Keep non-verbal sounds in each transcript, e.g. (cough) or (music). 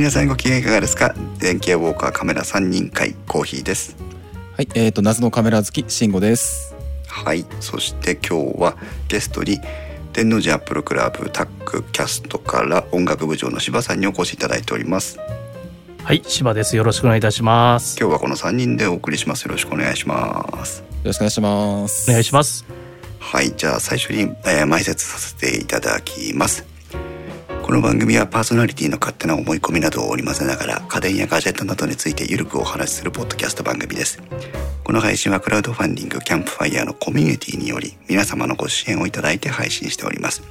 皆さんご機嫌いかがですか？電気屋ウォーカーカメラ3人会コーヒーですはい、えっ、と謎のカメラ好き慎吾です。はいそして今日はゲストに天王寺アップルクラブタックキャストから音楽部長の柴さんにお越しいただいておりますはい、柴です。よろしくお願いいたします。今日はこの3人でお送りしますよろしくお願いしますよろしくお願いします。お願いします。はいじゃあ最初に、えー前説させていただきますこの番組はパーソナリティの勝手な思い込みなどを織り交ぜながら家電やガジェットなどについてゆるくお話しするポッドキャスト番組です。この配信はクラウドファンディングキャンプファイヤーのコミュニティにより皆様のご支援をいただいて配信しております。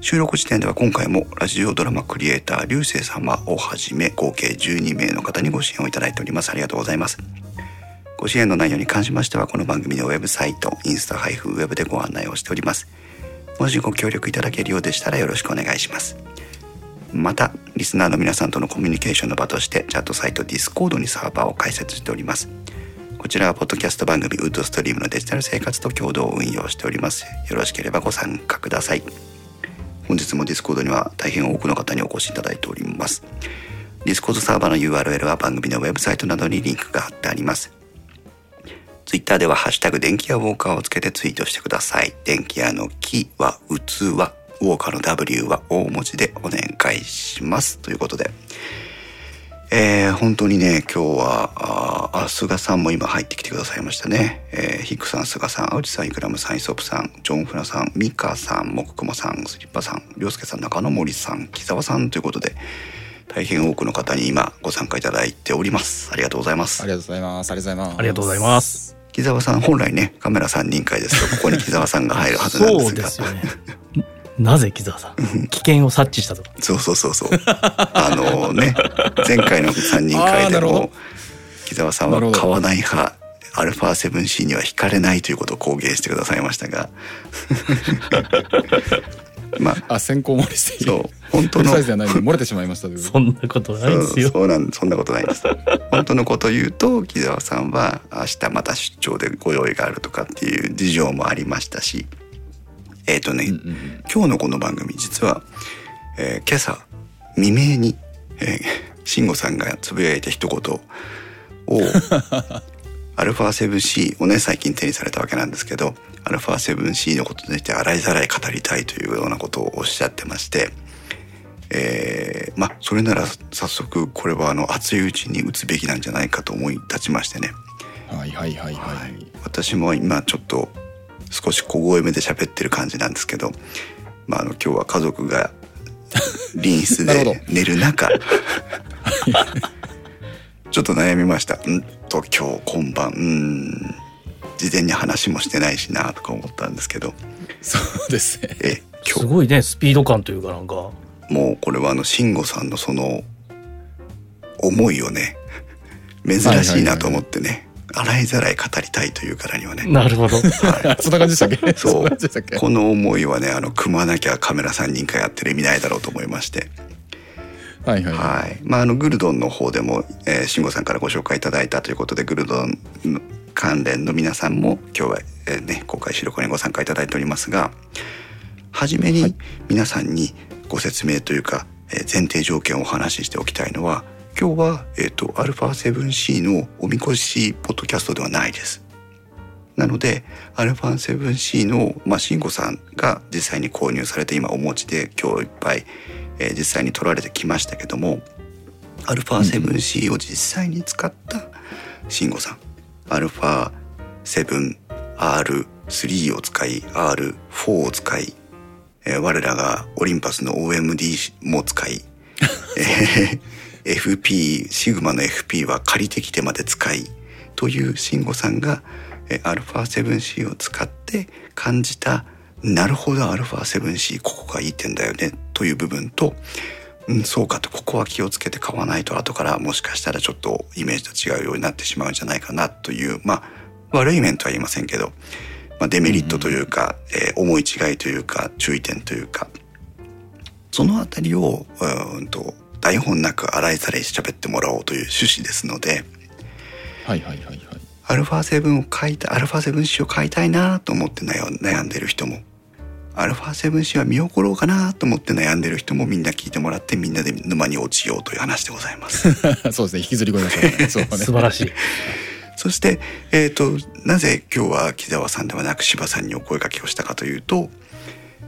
収録時点では今回もラジオドラマクリエイター流星様をはじめ合計12名の方にご支援をいただいております。ありがとうございます。ご支援の内容に関しましてはこの番組のウェブサイトインスタ配布ウェブでご案内をしております。もしご協力いただけるようでしたらよろしくお願いします。またリスナーの皆さんとのコミュニケーションの場としてチャットサイト Discord にサーバーを開設しております。こちらはポッドキャスト番組ウッドストリームのデジタル生活と共同運用しております。よろしければご参加ください。本日も Discord には大変多くの方にお越しいただいております。ディスコードサーバーの URL は番組のウェブサイトなどにリンクが貼ってあります。ツイッターではハッシュタグ電気屋ウォーカーをつけてツイートしてください。電気屋の木は器、ウォーカーの W は大文字でお願いします。ということで、えー、本当にね、今日は、ああ、菅さんも今入ってきてくださいましたね。えー、ヒックさん、菅さん、青地さん、イクラムさん、イソップさん、ジョンフラさん、ミカさん、モククマさん、スリッパさん、りょうすけさん、中野森さん、木沢さんということで、大変多くの方に今ご参加いただいております。ありがとうございますあ。りがとうございます。ありがとうございます。ありがとうございます。木沢さん、本来ね、カメラ3人会ですと、ここに木沢さんが入るはずなんですが。そうですよね。なぜ木澤さん危険を察知したとか。そうそうそうそう。(laughs) あのね、前回の3人会でも木沢さんは買わない派、アルファ 7C には惹かれないということを公言してくださいましたが。(laughs) まあ、あ、先行漏れして。そう、本当のサイズじゃない漏れてしまいました。そんなことないですよ。そうなんそんなことないです本当のことを言うと木澤さんは明日また出張でご用意があるとかっていう事情もありましたしえっ、とね、うんうんうん。今日のこの番組実は、えー今朝未明に、えー、慎吾さんがつぶやいた一言を (laughs) アルファ 7C をね最近手にされたわけなんですけどアルファ 7C のことについて洗いざらい語りたいというようなことをおっしゃってましてえーまあそれなら早速これはあの熱いうちに打つべきなんじゃないかと思い立ちましてね。はいはいはい。はい。私も今ちょっと少し小声目で喋ってる感じなんですけど、まあ、あの今日は家族が (laughs) 隣室で寝る中ちょっと悩みました。うん？と今日今晩うん。事前に話もしてないしなとか思ったんですけど。そうですね。え今日。すごいね、スピード感というかなんか。もうこれはあの慎吾さんのその思いをね珍しいなと思ってね洗いざらい語りたいというからにはね。なるほど。(laughs) そんな感じでしたっけ？そんな感じでしたっけ？うこの思いはねあの組まなきゃカメラ3人会やってる意味ないだろうと思いまして。はいはい。はい。まああのグルドンの方でも、えー、慎吾さんからご紹介いただいたということでグルドンの関連の皆さんも今日は、えーね、公開収録にご参加いただいておりますが初めに皆さんにご説明というか、えー前提条件をお話ししておきたいのは今日は、えー、と α7C のおみこしポッドキャストではないです。なので α7C の、まあ、慎吾さんが実際に購入されて今お持ちで今日いっぱい、えー実際に取られてきましたけども α7C を実際に使った慎吾さん α7R3 を使い R4 を使い、えー我らがオリンパスの OMD も使い、えー (laughs) FP シグマの FP は借りてきてまで使いという慎吾さんが、えー、α7C を使って感じたなるほど α7C ここがいい点だよねという部分と、うん、そうかとここは気をつけて買わないと後からもしかしたらちょっとイメージと違うようになってしまうんじゃないかなというまあ悪い面とは言いませんけど、まあ、デメリットというか、えー思い違いというか注意点というかそのあたりをうーんと台本なく洗いざらい喋ってもらおうという趣旨ですのではいはいはいはい。アルファ7を買いたいアルファ 7C を買いたいなと思って悩ん悩んでる人もアルファ 7C は見送ろうかなと思って悩んでる人もみんな聞いてもらってみんなで沼に落ちようという話でございます。(laughs) そうですね引きずり込みましたねそうね素晴らしい。(laughs) そして、えー、となぜ今日は木澤さんではなく柴さんにお声掛けをしたかというと、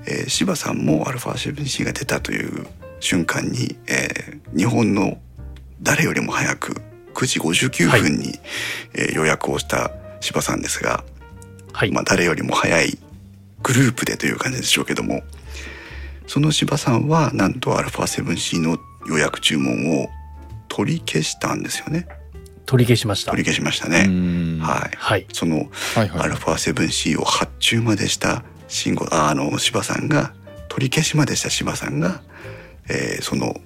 えー柴さんもアルファ 7C が出たという瞬間に、えー日本の誰よりも早く9時59分に、えー予約をした柴さんですが、はい。まあ、誰よりも早いグループでという感じでしょうけどもその柴さんはなんと α7C の予約注文を取り消したんですよね取り消しました取。り消しましたうね。んはい、はい。そのはいはい α7C を発注までした慎吾ああの柴さんが取り消しまでした柴さんが、えーその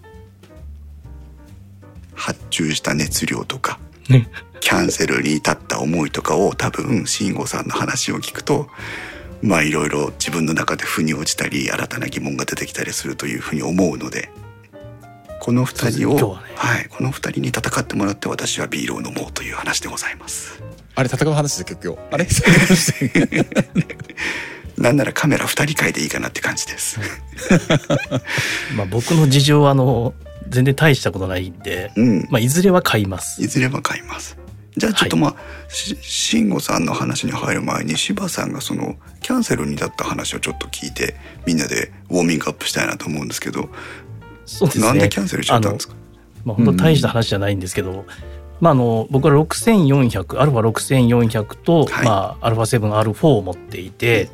発注した熱量とかね。キャンセルに至った思いとかを多分慎吾さんの話を聞くとまあいろいろ自分の中で腑に落ちたり新たな疑問が出てきたりするというふうに思うのでこの二人を、はねはい、この二人に戦ってもらって私はビールを飲もうという話でございます。あれ戦う話です今日あれ？(laughs) なんならカメラ二人会でいいかなって感じです。(laughs) まあ僕の事情はあの全然大したことないんで、うん。まあいずれは買います。いずれは買います。じゃあちょっとまあ、し慎吾さんの話に入る前に柴さんがそのキャンセルになった話をちょっと聞いてみんなでウォーミングアップしたいなと思うんですけど、そうですね。なんでキャンセルしちゃったんですか？まあ本当大した話じゃないんですけど、まああの僕は6400アルファ6400と、はいまあアルファ7 R4 を持っていて、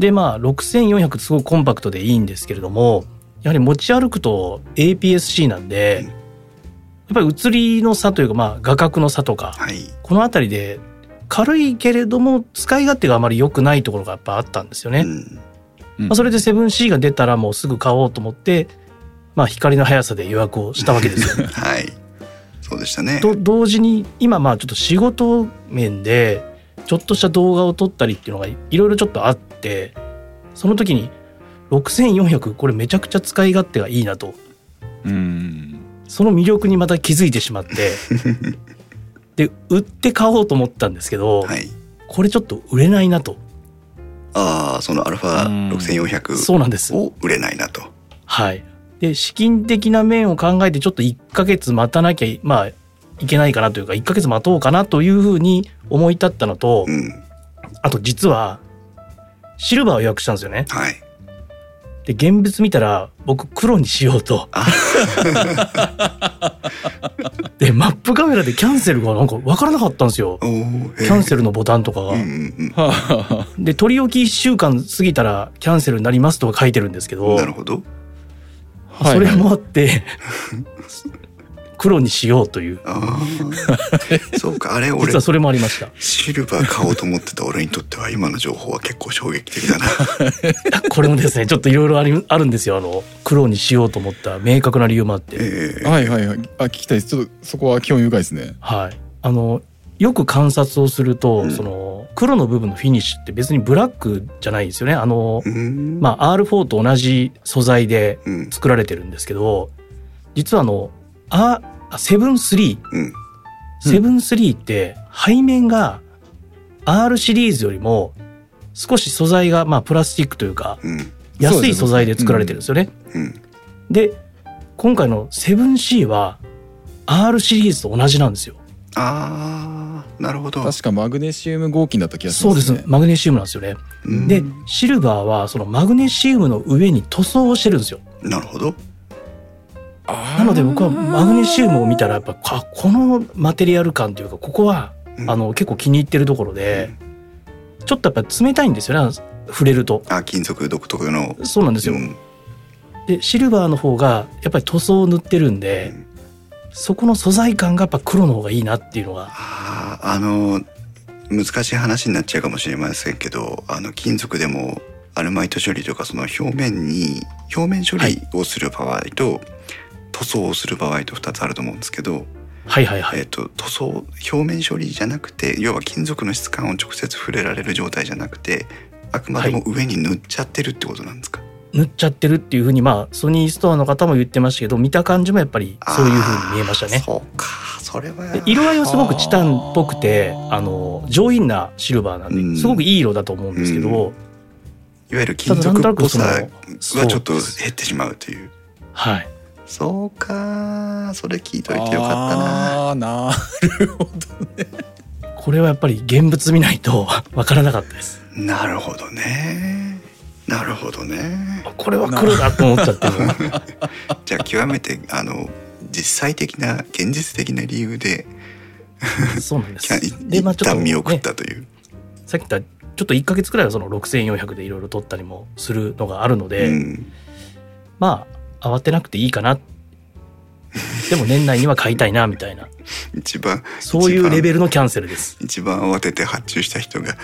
でまあ6400ってすごくコンパクトでいいんですけれども、やはり持ち歩くと APS-C なんで、うんやっぱり写りの差というかまあ画角の差とか、はい。この辺りで軽いけれども使い勝手があまり良くないところがやっぱあったんですよね。うん。うんまあ、それで 7C が出たらもうすぐ買おうと思って、まあ、光の速さで予約をしたわけですよ。(laughs) はい。そうでしたね。と同時に今まあちょっと仕事面でちょっとした動画を撮ったりっていうのがいろいろちょっとあってその時に6400これめちゃくちゃ使い勝手がいいなとうんその魅力にまた気づいてしまって (laughs) で売って買おうと思ったんですけど、はい。これちょっと売れないなとああ、そのアルファうん6400そうなんです。を売れないなと。はい。で、資金的な面を考えてちょっと1ヶ月待たなきゃ、まあ、いけないかなというか、1ヶ月待とうかなというふうに思い立ったのとう、ん。あと実は、シルバーを予約したんですよね。はい。で、現物見たら、僕黒にしようと。(laughs) で、マップカメラでキャンセルがなんかわからなかったんですよ。キャンセルのボタンとかが。うんうんはあで、取り置き1週間過ぎたらキャンセルになりますとか書いてるんですけうん。ど、なるほど。それもあって、(laughs) 黒にしようという。ああ。(laughs) そうか、あれ俺実はそれもありました。シルバー買おうと思ってた俺にとっては今の情報は結構衝撃的だな。(laughs) これもですね、ちょっといろいろありあるんですよ。あの、黒にしようと思った明確な理由もあって。ええはいはいはいあ聞きたいですちょっとそこは興味深いですねはい。あの、よく観察をすると、うんその、黒の部分のフィニッシュって別にブラックじゃないですよね。あの、うん。まあ、R4 と同じ素材でうん。作られてるんですけど、実はあの、あ、セブン3、うん。セブン3って背面が R シリーズよりも少し素材がまあプラスチックというかうん。安い素材で作られてるんですよね。うん。で今回の 7C は R シリーズと同じなんですよ。ああ、なるほど。確かマグネシウム合金だった気がしそうですますねマグネシウムなんですよね。うんでシルバーはそのマグネシウムの上に塗装をしてるんですよ。なるほど。なので僕はマグネシウムを見たらやっぱあこのマテリアル感というかここはうんあの結構気に入ってるところでちょっとやっぱ冷たいんですよね触れると。あ、金属独特の。そうなんですよ。うんでシルバーの方がやっぱり塗装を塗ってるんで、うんそこの素材感がやっぱ黒の方がいいなっていうのがああ、あの、難しい話になっちゃうかもしれませんけど、あの、金属でも、アルマイト処理とか、その表面に、表面処理をする場合と、塗装をする場合と2つあると思うんですけど、はいはいはい、えっ、と、塗装、表面処理じゃなくて、要は金属の質感を直接触れられる状態じゃなくて、あくまでも上に塗っちゃってるってことなんですか、塗っちゃってるっていうふうにまあソニーストアの方も言ってましたけど見た感じもやっぱりそういうふうに見えましたね。そうか、それはで。色合いはすごくチタンっぽくてあの上品なシルバーなんうん。ですごくいい色だと思うんですけど、いわゆる金属っぽさはちょっと減ってしまうという。はいそうか。それ聞いといてよかったな。なるほどこれはやっぱり現物見ないとわからなかったです。なるほどね。なるほどね。これは黒だと思っちゃって (laughs) じゃあ極めてあの実際的な現実的な理由でそうなんです。(laughs) でまあ一ちょっと、旦見送っね、たという、さっき言ったちょっと1か月くらいはその6400でいろいろ取ったりもするのがあるので、うん。まあ慌てなくていいかな。でも年内には買いたいなみたいな。(laughs) 一番そういうレベルのキャンセルです。一番慌てて発注した人が。(laughs)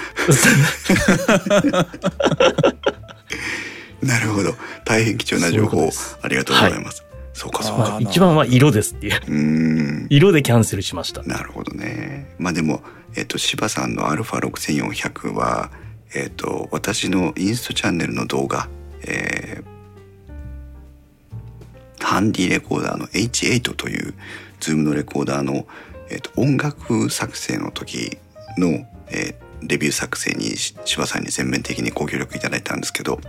なるほど。大変貴重な情報ありがとうございます、そうかそうか。まあ、一番は色ですっていう。うーん。色でキャンセルしました。なるほどね。まあでもえっ、と柴さんの α6400 はえっ、と私のインストチャンネルの動画えーハンディレコーダーの H8 というズームのレコーダーの、えーと、音楽作成の時の、えー、レビュー作成に柴さんに全面的にご協力いただいたんですけど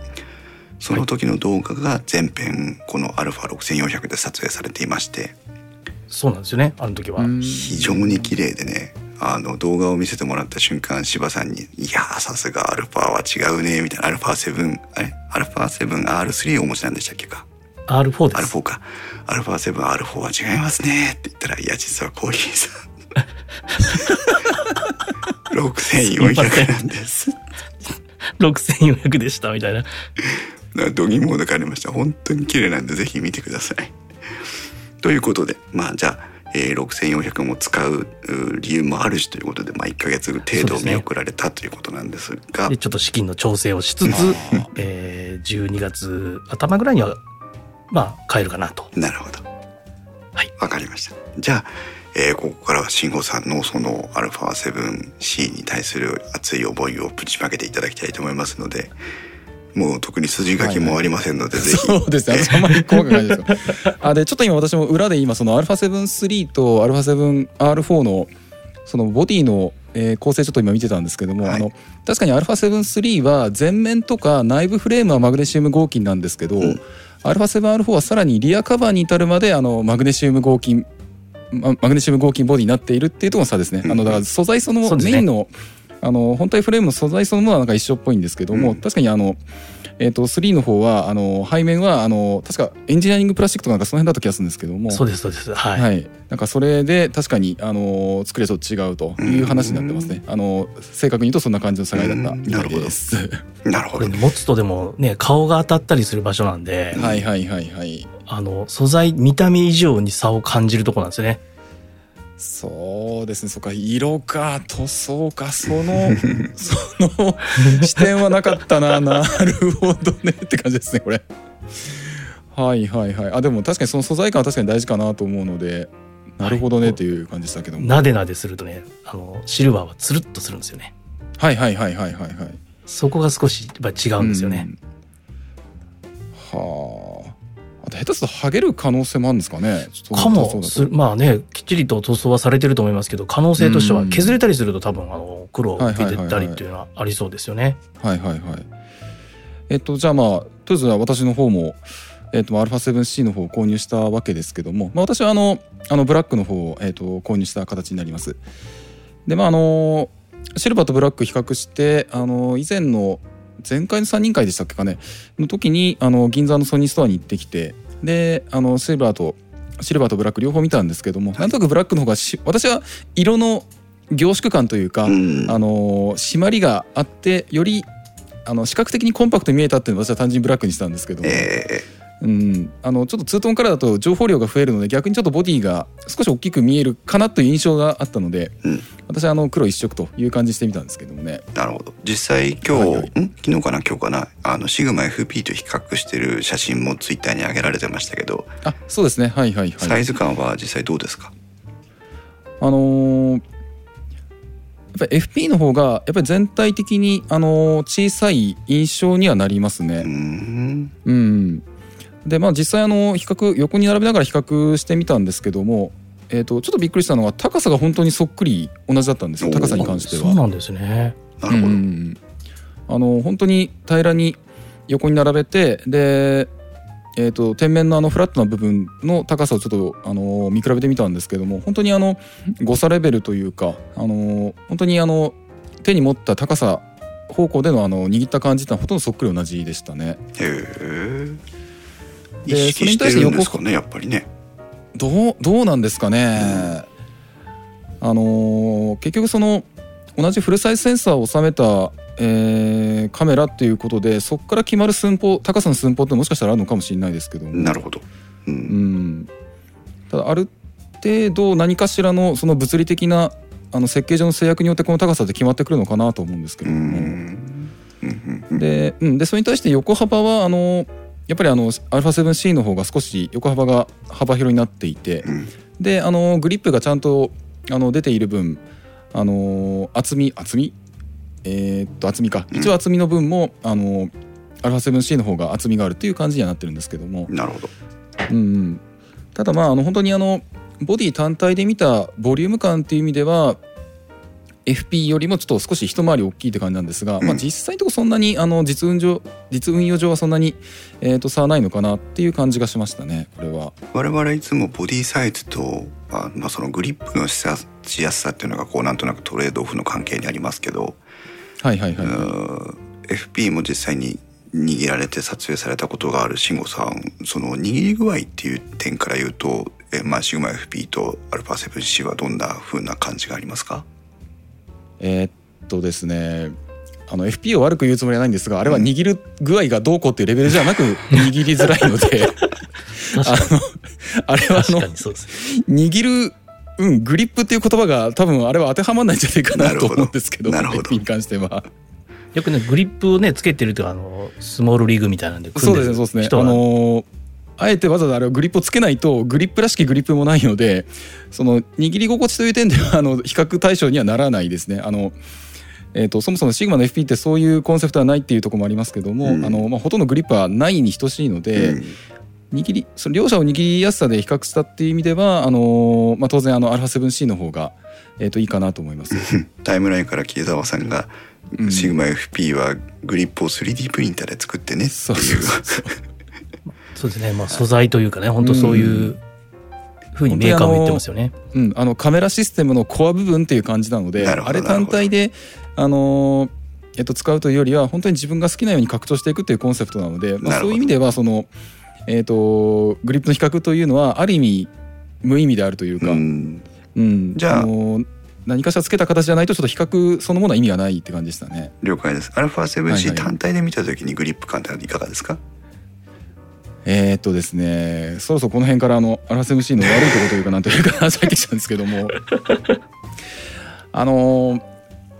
その時の動画が全編この α6400 で撮影されていましてそうなんですよねあの時は。非常に綺麗でねあの動画を見せてもらった瞬間柴さんに「いやさすがアルファは違うね」みたいな「アルファ7あれ？アルファ 7R3 お持ちなんでしたっけか」R4 です。R4 か。α7R4 は違いますね。って言ったら「いや実はコーリーさん。6400なんです」6400でしたみたいな。度肝を抜かれました。本当に綺麗なんでぜひ見てください。ということでまあじゃあ、えー6400も使うう理由もあるしということで、まあ、1ヶ月程度見送られたということなんですが。でちょっと資金の調整をしつつ、(laughs) えー、12月頭ぐらいにはまあ買えるかなと。なるほどはいわかりましたじゃあ、えーここからは慎吾さんのその α7C に対する熱い思いをぶちまけていただきたいと思いますのでもう特に筋書きもありませんので、ぜひそうですね。私あんまり細かくないですよ。(laughs) あでちょっと今私も裏で今その α7-3 と α7R4 のそのボディの、えー構成ちょっと今見てたんですけども、はいあの確かに α7-3 は前面とか内部フレームはマグネシウム合金なんですけど、ん α7R4 はさらにリアカバーに至るまであのマグネシウム合金ママグネシウム合金ボディになっているっていうところの差ですね。あのだから素材そのそうですね。メインのあの本体フレームの素材そのものはなんか一緒っぽいんですけども、うん。確かにあの、えー、と3の方はあの背面はあの確かエンジニアリングプラスチックとかなんかその辺だった気がするんですけどもそうですそうです。はい。はい、なんかそれで確かにあの作りと違うという話になってますね。あの正確に言うとそんな感じの差がだったみたいです。なるほど (laughs) ね持つとでもね顔が当たったりする場所なんで、はいはいはいはい。あの素材見た目以上に差を感じるところなんですよね。そうですね。そっか色か塗装かその (laughs) その視点はなかったな。なるほどねって感じですねこれ。はいはいはい。あでも確かにその素材感は確かに大事かなと思うので。なるほどねっていう感じでしたけども。なでなでするとねあのシルバーはつるっとするんですよね。はいはいはいはいはいはい。そこが少しやっぱ違うんですよね。うん。はあ。あと下手すると剥げる可能性もあるんですかね。かもまあねきっちりと塗装はされてると思いますけど可能性としては削れたりすると多分あの黒を受けてたりっていうのはありそうですよね。はいはいはい。えっとじゃあまあとりあえずは私の方も。えっと、α7C の方を購入したわけですけども、まあ、私はあのあのブラックの方を、えっと、購入した形になります。でまああのシルバーとブラック比較してあの以前の前回の3人会でしたっけかね？の時にあの銀座のソニーストアに行ってきてであのシルバーとシルバーとブラック両方見たんですけども、なんとなくブラックの方がし私は色の凝縮感というか、うん。あの締まりがあってよりあの視覚的にコンパクトに見えたっていうのを私は単純にブラックにしたんですけども、えうん、あのちょっとツートンカラーだと情報量が増えるので逆にちょっとボディが少し大きく見えるかなという印象があったので、うん。私はあの黒一色という感じにしてみたんですけどもね。ーなるほど。実際今日、はい昨日かな？今日かな？あのシグマ FP と比較してる写真もツイッターに上げられてましたけど、あそうですね。はいはいはい。サイズ感は実際どうですか？あのーやっぱり FP の方がやっぱり全体的に、あのー小さい印象にはなりますね。うーん。うん、でまあ実際あの比較横に並べながら比較してみたんですけども、えー、とちょっとびっくりしたのが高さが本当にそっくり同じだったんですよ高さに関しては。そうなんですね。なるほど、うんあの本当に平らに横に並べてで、えー、と天面のあのフラットな部分の高さをちょっと、あの見比べてみたんですけども本当にあの誤差レベルというか、あの本当にあの手に持った高さ方向でのあの握った感じってのはほとんどそっくり同じでしたね。へえ意で識してるんですかねやっぱりね。どうどうなんですかね、あのー結局その同じフルサイズセンサーを収めた、えーカメラっていうことでそこから決まる寸法高さの寸法ってもしかしたらあるのかもしれないですけど。もなるほど。ううん。ん、ただある程度何かしらのその物理的なあの設計上の制約によってこの高さって決まってくるのかなと思うんですけうれども。ん。うん。うん。で,、うん、でそれに対して横幅はあのやっぱりあの α7C の方が少し横幅が幅広になっていてうん。であのグリップがちゃんとあの出ている分あの厚み厚み？えーっと厚みか。うん。一応厚みの分も、あの α7C の方が厚みがあるっていう感じにはなってるんですけども、なるほど。うんうん、ただまああの本当にあのボディ単体で見たボリューム感っていう意味では FP よりもちょっと少し一回り大きいって感じなんですが、うん。まあ、実際のところそんなにあの実運上実運用上はそんなに、えー、と差はないのかなっていう感じがしましたねこれは。我々いつもボディサイズとあ、まあ、そのグリップのしやしやすさっていうのがこうなんとなくトレードオフの関係にありますけど、はいはいはい、FP も実際に握られて撮影されたことがある慎吾さんその握り具合っていう点から言うとえ、まあ、シグマ FP と α7C はどんな風な感じがありますか？えーっとですねあの FP を悪く言うつもりはないんですがあれは握る具合がどうこうっていうレベルじゃなく (laughs) 握りづらいのであのあれはあの握る、うん、グリップっていう言葉が多分あれは当てはまらないんじゃないかなと思うんですけどなるほど。に関しては。よくねグリップをねつけてるとあのスモールリーグみたいなんでそう組んでるですねそうですね。人は。あのーあえてわざわざあれをグリップをつけないとグリップらしきグリップもないのでその握り心地という点ではあの比較対象にはならないですね。あのえー、とそもそもシグマの FP ってそういうコンセプトはないっていうところもありますけども、うん。あのまあ、ほとんどグリップはないに等しいので、うん。握りその両者を握りやすさで比較したっていう意味ではあのー、まあ、当然あの α7C の方が、えー、といいかなと思います。(laughs) タイムラインから木澤さんが、うん。シグマ FP はグリップを 3D プリンターで作ってねっていうそうですね。まあ素材というかね本当そういうふうにメーカーも言ってますよね。うん、あのカメラシステムのコア部分っていう感じなのであれ単体で、あのーえっと、使うというよりは本当に自分が好きなように拡張していくっていうコンセプトなので、まあ、そういう意味ではその、えっと、グリップの比較というのはある意味無意味であるというか、ううん。んじゃあのー何かしらつけた形じゃないとちょっと比較そのものは意味がないって感じでしたね。了解です。はい α7C はい。単体で見た時にグリップ感っていかがですか？えーっとですねそろそろこの辺からあの RSMC の悪いところというかなんというか話(laughs) 入ってきたんですけどもあのー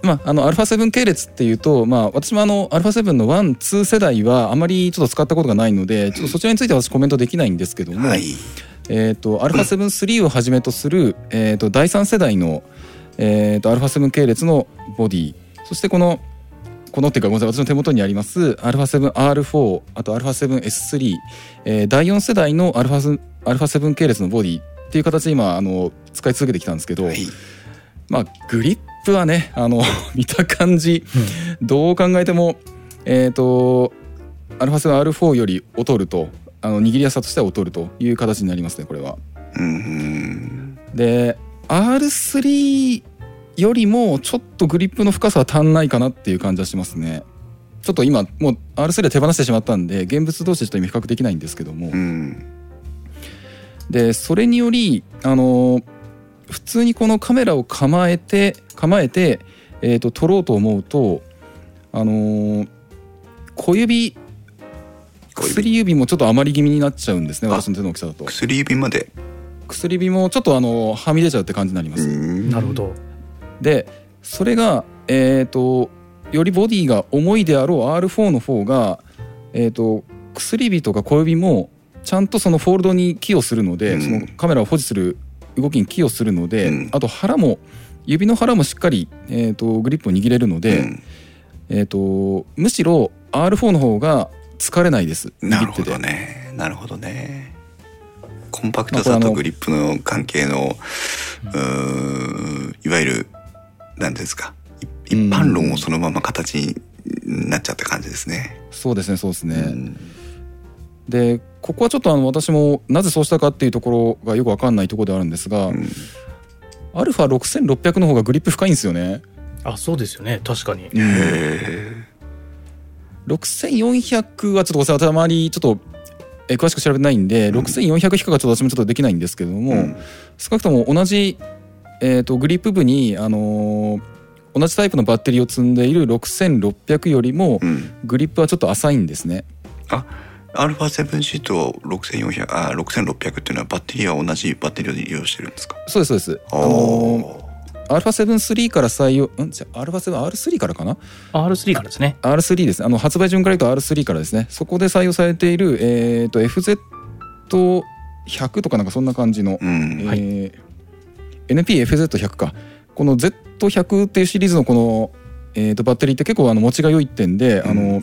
まあ、あの α7 系列っていうと、まあ、私もあの α7 の12世代はあまりちょっと使ったことがないのでちょっとそちらについては私コメントできないんですけども、はいえー、と α7-3 をはじめとする、えー、と第3世代の、えー、と α7 系列のボディそしてこの このっていうかごめんなさい私の手元にあります α7R4 あと α7S3、えー第4世代の α7, α7 系列のボディっていう形で今あの使い続けてきたんですけど、はいまあグリップはねあの(laughs) 見た感じどう考えてもえっ、と α7R4 より劣るとあの握りやすさとしては劣るという形になりますねこれは。うんで R3 よりもちょっとグリップの深さは足んないかなっていう感じはしますね。ちょっと今もう R3 は手放してしまったんで現物同士でちょっと今比較できないんですけども、うん。でそれによりあの普通にこのカメラを構えて構えて、えー、と撮ろうと思うとあの小指小指。薬指もちょっと余り気味になっちゃうんですねあ私の手の大きさだと。薬指まで。薬指もちょっとあのはみ出ちゃうって感じになります、うん。なるほど。でそれがえっ、とよりボディが重いであろう R4 の方がえっ、と薬指とか小指もちゃんとそのフォールドに寄与するので、うん。そのカメラを保持する動きに寄与するので、うん。あと腹も指の腹もしっかり、えー、とグリップを握れるので、うん。えー、とむしろ R4 の方が疲れないですなるほどね。なるほどね。コンパクトさとグリップの関係のうーんいわゆる何ですか。い一般論をそのまま形になっちゃった感じですね。そうですねそうですね、うん。でここはちょっとあの私もなぜそうしたかっていうところがよくわかんないところではあるんですが、うん。アルファ6600の方がグリップ深いんですよね。あそうですよね。確かに。へえ6400はちょっと私はあまりちょっとえ詳しく調べてないんで、うん。6400以下がちょっと私もちょっとできないんですけれども、うん。少なくとも同じ、えー、とグリップ部に、あのー同じタイプのバッテリーを積んでいる6600よりもうん。グリップはちょっと浅いんですね。アルファ 7C と6400あ6600っていうのはバッテリーは同じバッテリーを利用してるんですか？そうですそうです。ああのー、アルファ7-3から採用んじゃあアルファ 7R3 からかな？R3 からですね。R3 ですね。あの発売順から言うと R3 からですね。そこで採用されている、えー、と FZ100 とかなんかそんな感じの、うん。はい。えー NPFZ100 か。この Z100 っていうシリーズのこの、えー、とバッテリーって結構あの持ちが良いってんで、うん。あの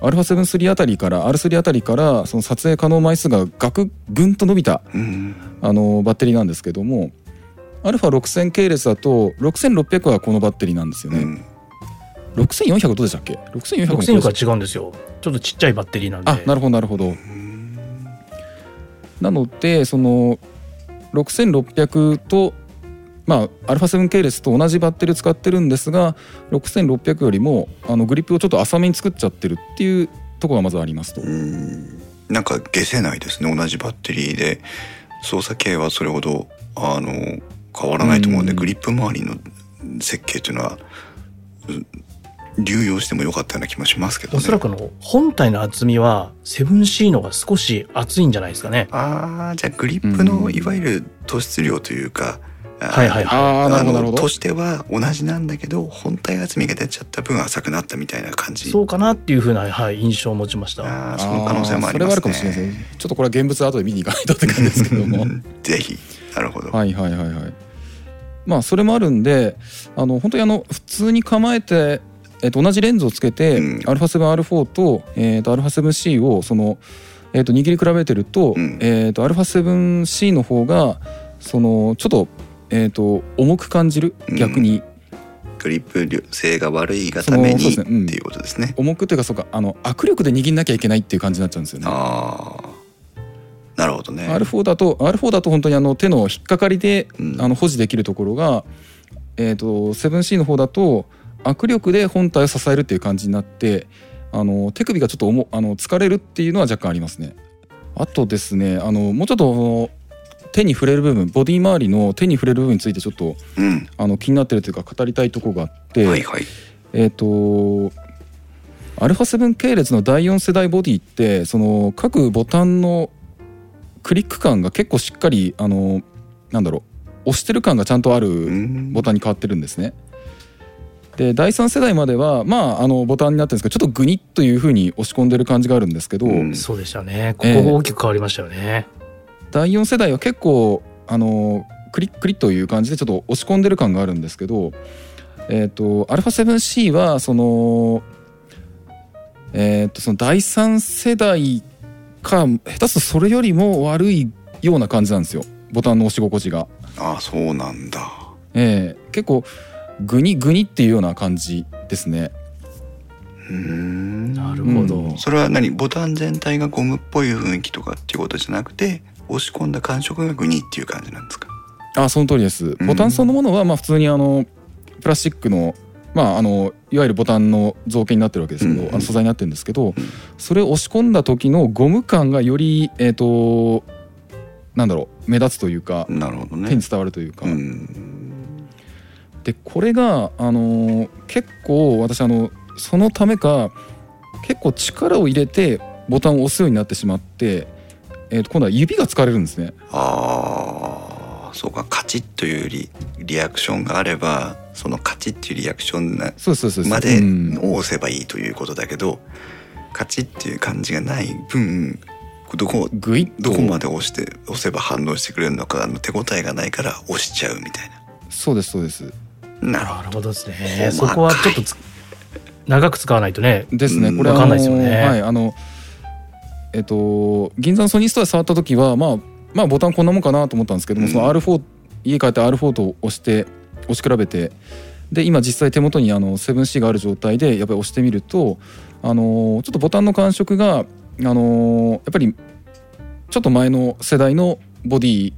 α7-3 あたりから R3 あたりからその撮影可能枚数がガクぐんと伸びたうん。あのバッテリーなんですけども α6000 系列だと6600はこのバッテリーなんですよね、うん。6400どうでしたっけ？6400も6400は違うんですよ。ちょっとちっちゃいバッテリーなんで。あなるほどなるほど。なのでその6600とまあ α7 系列と同じバッテリーを使ってるんですが6600よりもあのグリップをちょっと浅めに作っちゃってるっていうところがまずありますと。うん。なんか消せないですね。同じバッテリーで。操作系はそれほどあの変わらないと思うんで、うん。グリップ周りの設計っていうのはう流用してもよかったような気もしますけどね。おそらくあの本体の厚みは 7C の方が少し厚いんじゃないですかね。ああじゃあグリップのいわゆる突出量というか、あーはいはいはいああなるほどなるほどのと。しては同じなんだけど本体厚みが出ちゃった分浅くなったみたいな感じそうかなっていうふうな、はい、印象を持ちましたあーその可能性もありますねそれはあるかもしれないですね。ちょっとこれは現物後で見に行かないとって感じですけども。ぜひなるほど、はいはいはいはい。まあそれもあるんであの本当にあの普通に構えて、えっと同じレンズをつけて、うん α7R4 と,、えっと α7C をその、えっと握り比べてると,、うんえっと α7C の方がそのちょっと,、 えっと重く感じる？うん逆に、グリップ性が悪いがためにねうんっていうことですね。重くというかそうかあの握力で握んなきゃいけないっていう感じになっちゃうんですよね。ああなるほどね。R4 だと R4 だと本当にあの手の引っかかりでうんあの保持できるところが、えー、と 7C の方だと握力で本体を支えるっていう感じになってあの手首がちょっと重あの疲れるっていうのは若干ありますね。あとですねあのもうちょっと手に触れる部分ボディ周りの手に触れる部分についてちょっとうん。あの気になってるというか語りたいところがあって、はいはい。えっ、と α7 系列の第4世代ボディってその各ボタンのクリック感が結構しっかりあのなんだろう押してる感がちゃんとあうるんボタンに変わってるんですね。で第3世代まではまああのボタンになってるんですけどちょっとグニッという風に押し込んでる感じがあるんですけど、うんそうでしたねここが大きく変わりましたよね、第4世代は結構あのクリックリという感じでちょっと押し込んでる感があるんですけどえっ、と α7C はそのえっ、とその第3世代か下手するとそれよりも悪いような感じなんですよボタンの押し心地が。ああそうなんだ。ええ結構グニグニっていうような感じですね。うん。なるほど、うんそれは何？ボタン全体がゴムっぽい雰囲気とかっていうことじゃなくて押し込んだ感触がグニっていう感じなんですか？あその通りですうんボタンそのものはまあ普通にあのプラスチックのまああのいわゆるボタンの造形になってるわけですけど、うんあの素材になってるんですけど、んそれを押し込んだ時のゴム感がよりえっ、となんだろう目立つというかなるほどね。手に伝わるというか、うん。でこれがあの結構私あのそのためか結構力を入れてボタンを押すようになってしまって、えー、と今度は指が疲れるんですね。ああそうか。カチッというリリアクションがあればそのカチッっていうリアクションなそうそうそうそう。までうん。を押せばいいということだけど、カチッっていう感じがない分どこグイッと。どこまで押して押せば反応してくれるのかあの手応えがないから押しちゃうみたいそうですそうです。な。なるほどですね。そこはちょっとつ長く使わないとね。ですね、うんこれわかんないですよね。あのはいあのえっと銀座のソニーストアで触った時はまあまあボタンこんなもんかなと思ったんですけども、うん。その R4 家帰って R4 と押して押し比べてで今実際手元にあの 7C がある状態でやっぱり押してみるとあのちょっとボタンの感触があのやっぱりちょっと前の世代のボディ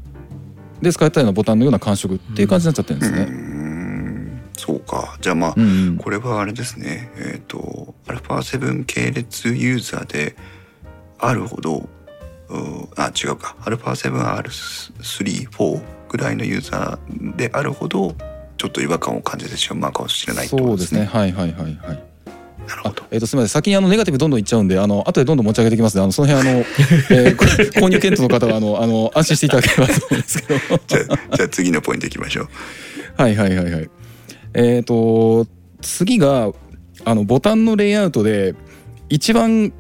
で使ったようなボタンのような感触っていう感じになっちゃってるんですうーね。ん。そうか。じゃあまあ、うんうん。これはあれですね。えっ、と α7 系列ユーザーであるほどあ違うか。α7R34 ぐらいのユーザーであるほどちょっと違和感を感じてしまうかもしれないそうですね。はいはいはいはい。あなるほど。えっ、とすみません。先にあのネガティブどんどんいっちゃうんであの後でどんどん持ち上げていきますのであのその辺あの、(laughs) えーこ購入検討の方はあのあの安心していただければと思うんですけど。(laughs) じゃあじゃあ次のポイントいきましょう。はいはいはいはい。えっ、と次があのボタンのレイアウトで一番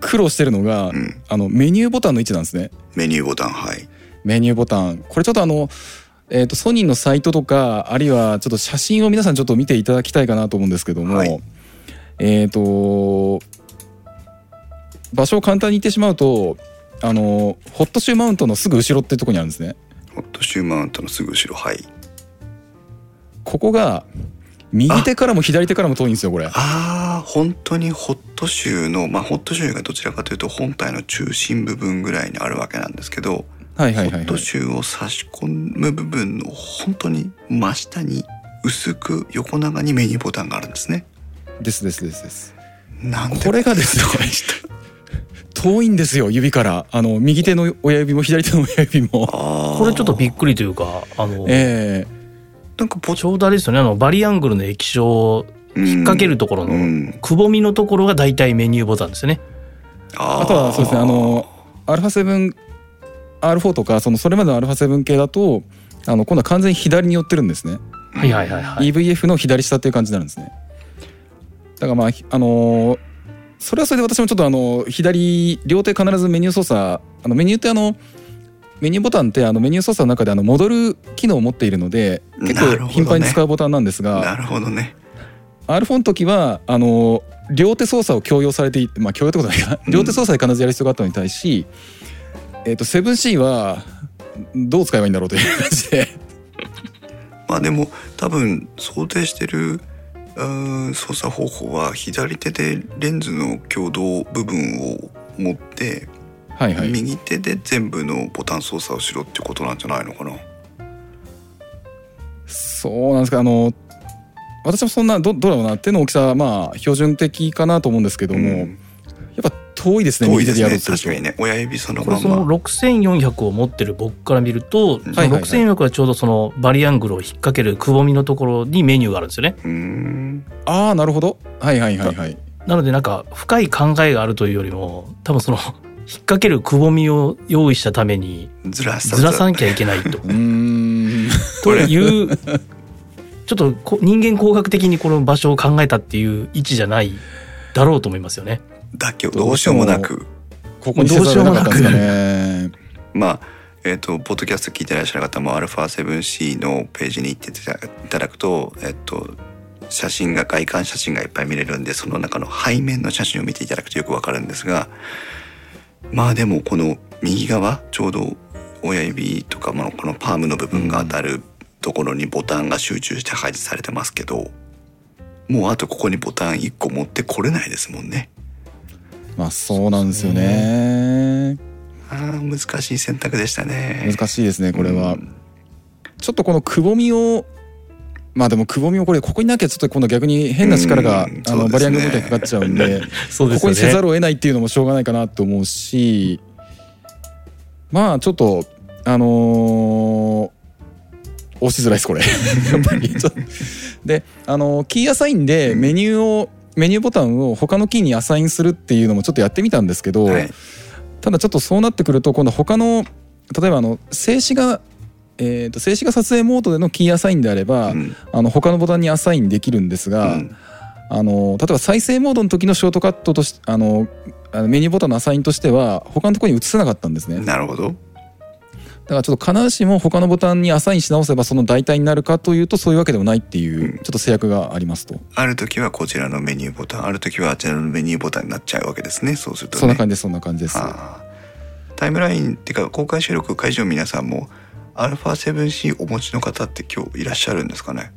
苦労してるのが、うん。あのメニューボタンの位置なんですね。メニューボタンはい。メニューボタン。これちょっとあのえー、とソニーのサイトとかあるいはちょっと写真を皆さんちょっと見ていただきたいかなと思うんですけども、はい。えっ、と場所を簡単に言ってしまうとあのホットシューマウントのすぐ後ろってとこにあるんですね。ホットシューマウントのすぐ後ろはい。ここが右手からも左手からも遠いんですよこれ。ああ本当にホットシューのまあホットシューがどちらかというと本体の中心部分ぐらいにあるわけなんですけど、はいはいはいはい。ホットシューを差し込む部分の本当に真下に薄く横長にメニューボタンがあるんですね。ですですですです。なんで？これがですね (laughs) 遠いんですよ指から。あの右手の親指も左手の親指も。これちょっとびっくりというかあの、えなんかポちょうどあれですよねあのバリアングルの液晶を引っ掛けるところのうんくぼみのところが大体メニューボタンですよね。あとはそうですねあの α7R4 とかそのそれまでの α7 系だとあの今度は完全に左に寄ってるんですね、はいはいはいはい。EVF の左下っていう感じになるんですねだからまあひあのーそれはそれで私もちょっとあの左両手必ずメニュー操作あのメニューってあのメニューボタンってあのメニュー操作の中であの戻る機能を持っているので結構頻繁に使うボタンなんですが、なるほどね。R4 の時はあの両手操作を強要されていてまあ強要ってことないかうん。両手操作で必ずやる必要があったのに対し、えっ、と 7C はどう使えばいいんだろうという感じで。(laughs) まあでも多分想定してる操作方法は左手でレンズの挙動部分を持って、はいはい。右手で全部のボタン操作をしろってことなんじゃないのかな？そうなんですか。あの私もそんなどどうだろうな。手の大きさはまあ標準的かなと思うんですけども、うん。やっぱ遠いですね右手でやろ遠いですね確かにね。親指そのこれそのまま6400を持ってる僕から見ると、そのはいはい。はい6400はちょうどそのバリアングルを引っ掛けるくぼみのところにメニューがあるんですよね。ああなるほど。はいはいはいはい。なのでなんか深い考えがあるというよりも多分その引っ掛けるくぼみを用意したためにずらさずらさなきゃいけないと。(laughs) というちょっとこ人間工学的にこの場所を考えたっていう位置じゃないだろうと思いますよね。だけ？どどうしようもなく。ここにせざるを得なかったんですかねまあえっ、とポッドキャスト聞いてらっしゃる方も α7C のページに行っていただくとえっ、と写真が外観写真がいっぱい見れるんでその中の背面の写真を見ていただくとよくわかるんですがまあでもこの右側ちょうど親指とかまあこのパームの部分が当たるところにボタンが集中して配置されてますけどもうあとここにボタン1個持ってこれないですもんね。まあそうなんですよねあー難しい選択でしたね。難しいですねこれは、うんちょっとこのくぼみをまあでもくぼみをこれここになきゃちょっと今度逆に変な力が、うんあの、バリアングルボタンにかかっちゃうんで (laughs) そうここにせざるを得ないっていうのもしょうがないかなと思うしまあちょっとあのー押しづらいですこれ。(laughs) やっぱりちょっと。であのキーアサインでメニューをメニューボタンを他のキーにアサインするっていうのもちょっとやってみたんですけど、はい。ただちょっとそうなってくると今度他の例えばあの静止画えー、と静止画撮影モードでのキーアサインであれば、うん。あの他のボタンにアサインできるんですが、うん。あの例えば再生モードの時のショートカットとしあのあのメニューボタンのアサインとしては他のところに移せなかったんですね。だなるほど。からちょっと必ずしも他のボタンにアサインし直せばその代替になるかというとそういうわけでもないっていう、うん。ちょっと制約がありますと、ある時はこちらのメニューボタン、ある時はあちらのメニューボタンになっちゃうわけですね。そうするとね。そんな感じですそんな感じです。タイムラインっていうか公開収録会場の皆さんも α7C お持ちの方って今日いらっしゃるんですかね？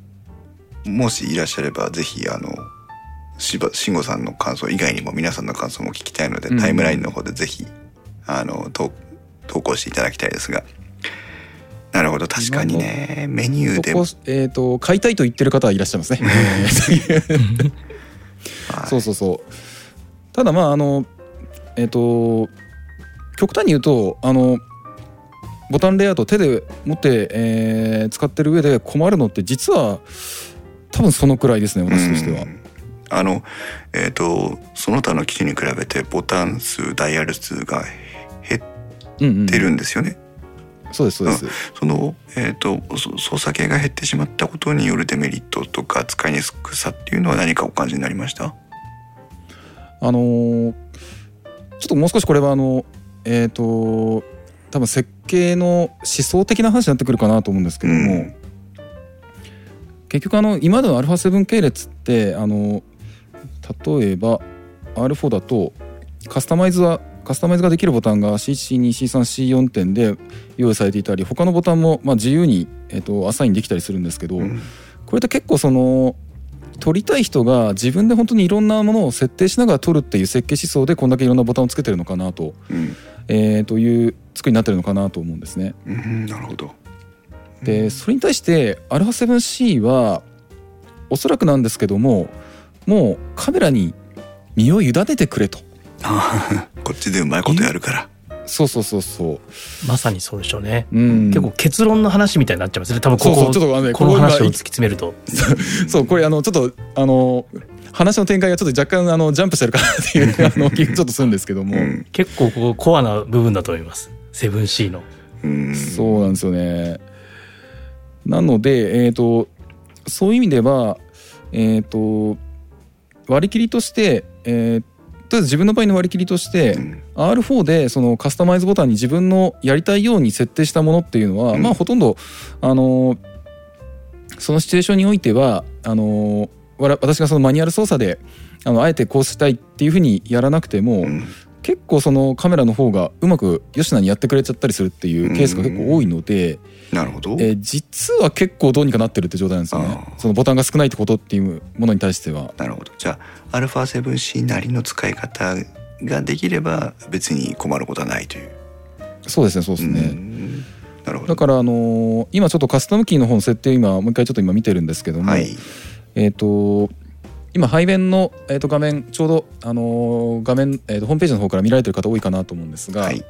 もしいらっしゃればぜひあの慎吾さんの感想以外にも皆さんの感想も聞きたいので、うん。タイムラインの方でぜひあの投投稿していただきたいですが。なるほど確かにねメニューでえー、と買いたいと言ってる方はいらっしゃいますね。えー (laughs) そうそうそう。そうただまああのえっ、と極端に言うとあのボタンレイアウト手で持って、えー使ってる上で困るのって実は多分そのくらいですね私としてはう。んあのえっ、とその他の機種に比べてボタン数ダイヤル数が減っうんうんてるんですよね。そうですそうです。その、えー、とそ操作系が減ってしまったことによるデメリットとか使いにくさっていうのは何かお感じになりました？あのーちょっともう少しこれはあのえっ、と多分設計の思想的な話になってくるかなと思うんですけども、うん。結局あの今までの α7 系列ってあの例えば R4 だとカスタマイズはカスタマイズができるボタンが C12C3C4 点で用意されていたり他のボタンもまあ自由に、えっとアサインできたりするんですけど、うん。これって結構その取りたい人が自分で本当にいろんなものを設定しながら取るっていう設計思想でこんだけいろんなボタンをつけてるのかなと,、うんえーという作りになってるのかなと思うんですね。うんなるほど。でそれに対して α7C はおそらくなんですけどももうカメラに身を委ねてくれと。(laughs) こっちでうまいことやるから。そうそうそうそう。まさにそうでしょうね、うん。結構結論の話みたいになっちゃいますね。多分こそうこそうちょっとこのここ今話を突き詰めると。(laughs) そうこれあのちょっとあの話の展開がちょっと若干あのジャンプしてるかなっていうあの気がちょっとするんですけども、うん。結構ここコアな部分だと思います。7C の。うん。そうなんですよね。なので、えー、とそういう意味では、えー、と割り切りとして、えーとりあえず自分の場合の割り切りとして、うん。R4 でそのカスタマイズボタンに自分のやりたいように設定したものっていうのは、うん。まあほとんどあのそのシチュエーションにおいてはあの私がそのマニュアル操作であのあえてこうしたいっていうふうにやらなくても、うん結構そのカメラの方がうまく吉野にやってくれちゃったりするっていうケースが結構多いので、なるほど。えー実は結構どうにかなってるって状態なんですよねそのボタンが少ないってことっていうものに対してはなるほど。じゃあ α7C なりの使い方ができれば別に困ることはないという。そうですねそうですね、うんなるほど。だからあのー今ちょっとカスタムキーの方の設定を今もう一回ちょっと今見てるんですけども、はい。えっ、と今背面の、えー、と画面ちょうど、あのー画面、えーとホームページの方から見られてる方多いかなと思うんですが、はい。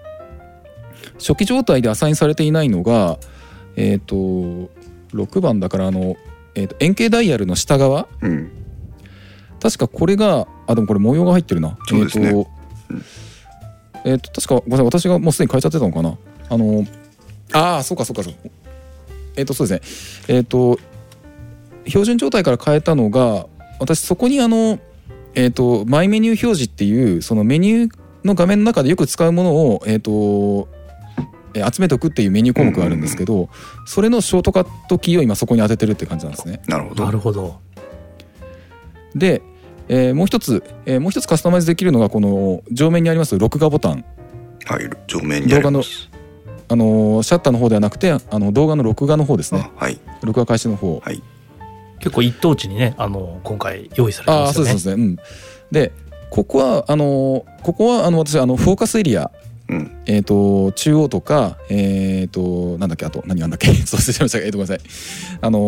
初期状態でアサインされていないのがえっ、と6番だからあの、えー、と円形ダイヤルの下側。うん。確かこれがあでもこれ模様が入ってるな。そうですね。えっ、と,、えーと確かごめんなさい私がもうすでに変えちゃってたのかな。あのああそうかそうかそう。えっ、とそうですね。えっ、と標準状態から変えたのが私そこにあのえっ、とマイメニュー表示っていうそのメニューの画面の中でよく使うものをえっ、とえー集めておくっていうメニュー項目があるんですけど、それのショートカットキーを今そこに当ててるって感じなんですね。なるほど。なるほどで、えーもう一つ、えーもう一つカスタマイズできるのがこの上面にあります録画ボタン、はい。上面にあります。あのーシャッターの方ではなくてあの動画の録画の方ですねあはい。録画開始の方はい。結構一等地にねあの今回用意されてああますよね。そうですそうですね。うん。でここはあのーここはあの私あのフォーカスエリア。うん。えー、と中央とかえっ、となんだっけあと何があんだっけ？そ (laughs) う忘れちゃいました。えーとごめんなさい。あの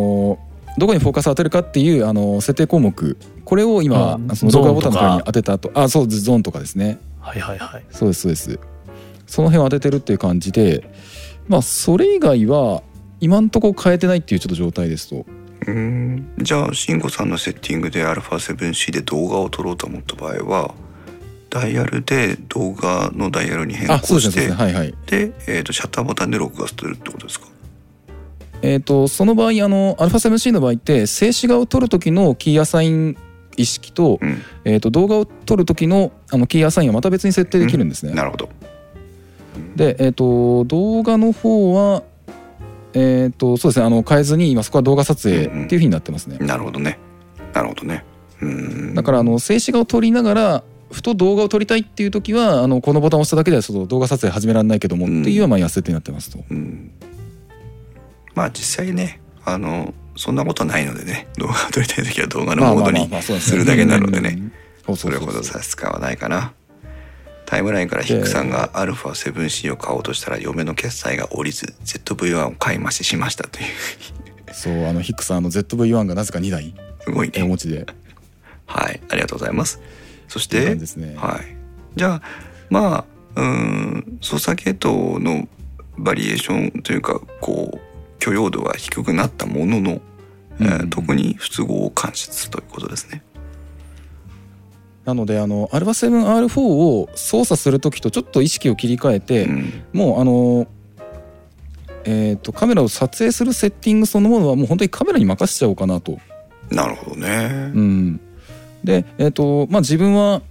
ーどこにフォーカスを当てるかっていうあのー設定項目。これを今、うんその動画ボタンのゾーンとか。方に当てた後。あそうゾーンとかですね。はいはいはい。そうですそうです。その辺を当ててるっていう感じで。まあそれ以外は今んとこ変えてないっていうちょっと状態ですとうん。じゃあ慎吾さんのセッティングで α7C で動画を撮ろうと思った場合はダイヤルで動画のダイヤルに変更してでですね。はいはい。で、えー、とシャッターボタンで録画するってことですか？えっ、とその場合あの α7C の場合って静止画を撮る時のキーアサイン意識と,、うん。えー、と動画を撮る時のあのキーアサインはまた別に設定できるんですね、なるほど。で、えー、と動画の方はえっ、とそうですねあの変えずに今そこは動画撮影っていうふうになってますね、なるほどね。なるほどね。うん。だからあの静止画を撮りながらふと動画を撮りたいっていう時はあのこのボタンを押しただけではその動画撮影始められないけどもっていうまあ設定になってますと。うん。まあ実際ねあのそんなことないのでね動画を撮りたい時は動画のモードにするだけなのでね。それほど差し支はないかなタイムラインからヒックさんが α7C を買おうとしたら嫁の決済が降りず ZV-1 を買い増ししましたという。そうあのヒックさんあの ZV-1 がなぜか2台すごいね。お持ちで。はいありがとうございます。そしてですね。はい。じゃあまあうん操作系統のバリエーションというかこう許容度は低くなったものの、えーうん。特に不都合を感じつつということですね。なのであの α7R4 を操作する時とちょっと意識を切り替えて、うんもうあのえー、とカメラを撮影するセッティングそのものはもう本当にカメラに任せちゃおうかなと。なるほどね。うん、で、えーとまあ、自分は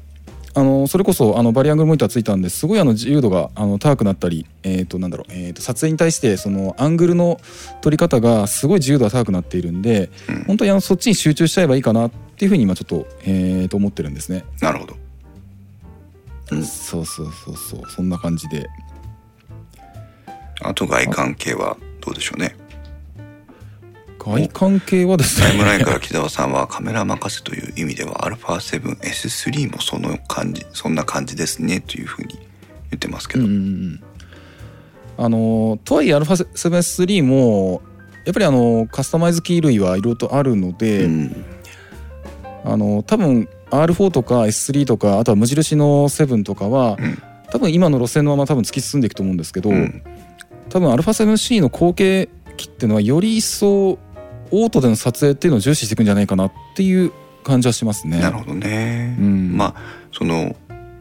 あのそれこそあのバリアングルモニターついたんですごいあの自由度があの高くなったり、えーとなんだろうえー、と撮影に対してそのアングルの撮り方がすごい自由度が高くなっているんで、うん本当にあのそっちに集中しちゃえばいいかなっていうふうに今ちょっと,、えー、と思ってるんですね。なるほど。うんそうそうそうそうそんな感じであと外観系はどうでしょうね。外観系はですタイムラインねから木澤さんはカメラ任せという意味では α7S3 もその感じそんな感じですねというふうに言ってますけど。うんうんうんあのとはいえ α7S3 もやっぱりあのカスタマイズキー類はいろいろとあるので、うんあの多分 R4 とか S3 とかあとは無印の7とかは、うん多分今の路線のまま多分突き進んでいくと思うんですけど、うん多分 α7C の後継機っていうのはより一層 オートでの撮影っていうのを重視していくんじゃないかなっていう感じはしますね。なるほどね。うんまあその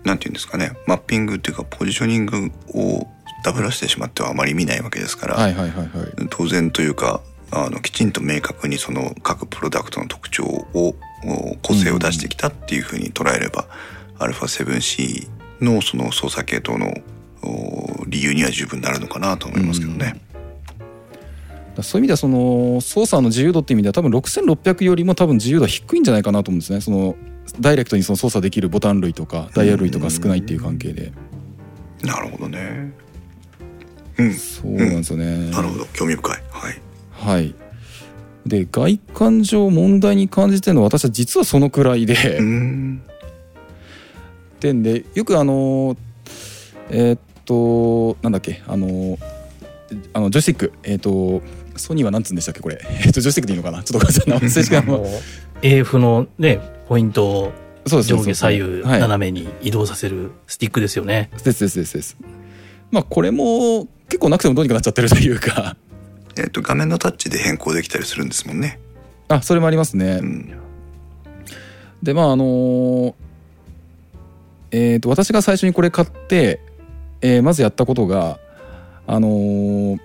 なんていうんですかねマッピングっていうかポジショニングをダブらしてしまってはあまり見ないわけですから、はいはいはいはい。当然というかあのきちんと明確にその各プロダクトの特徴をお個性を出してきたっていうふうに捉えれば、α7C のその操作系統のお理由には十分なるのかなと思いますけどね。だからそういう意味ではその操作の自由度っていう意味では多分6600よりも多分自由度は低いんじゃないかなと思うんですね。そのダイレクトにその操作できるボタン類とかダイヤル類とか少ないっていう関係で。なるほどね。うん、そうなんですよね。なるほど。興味深い。はい。はい。で外観上問題に感じてるのは私は実はそのくらいで、うーん。でんでよくあのえーっとなんだっけあのあのジョイスティックえーっとソニーはなんつうんでしたっけこれ。(laughs) えーっとジョイスティックでいいのかな。ちょっとごめんなさい。名前正式なあの AF のねポイントを上下左右はい。斜めに移動させるスティックですよね。ですですですです。まあこれも結構なくてもどうにかなっちゃってるというか。えっ、と画面のタッチで変更できたりするんですもんね。あそれもありますね、うん。でまああのえー、と私が最初にこれ買って、えーまずやったことがあのー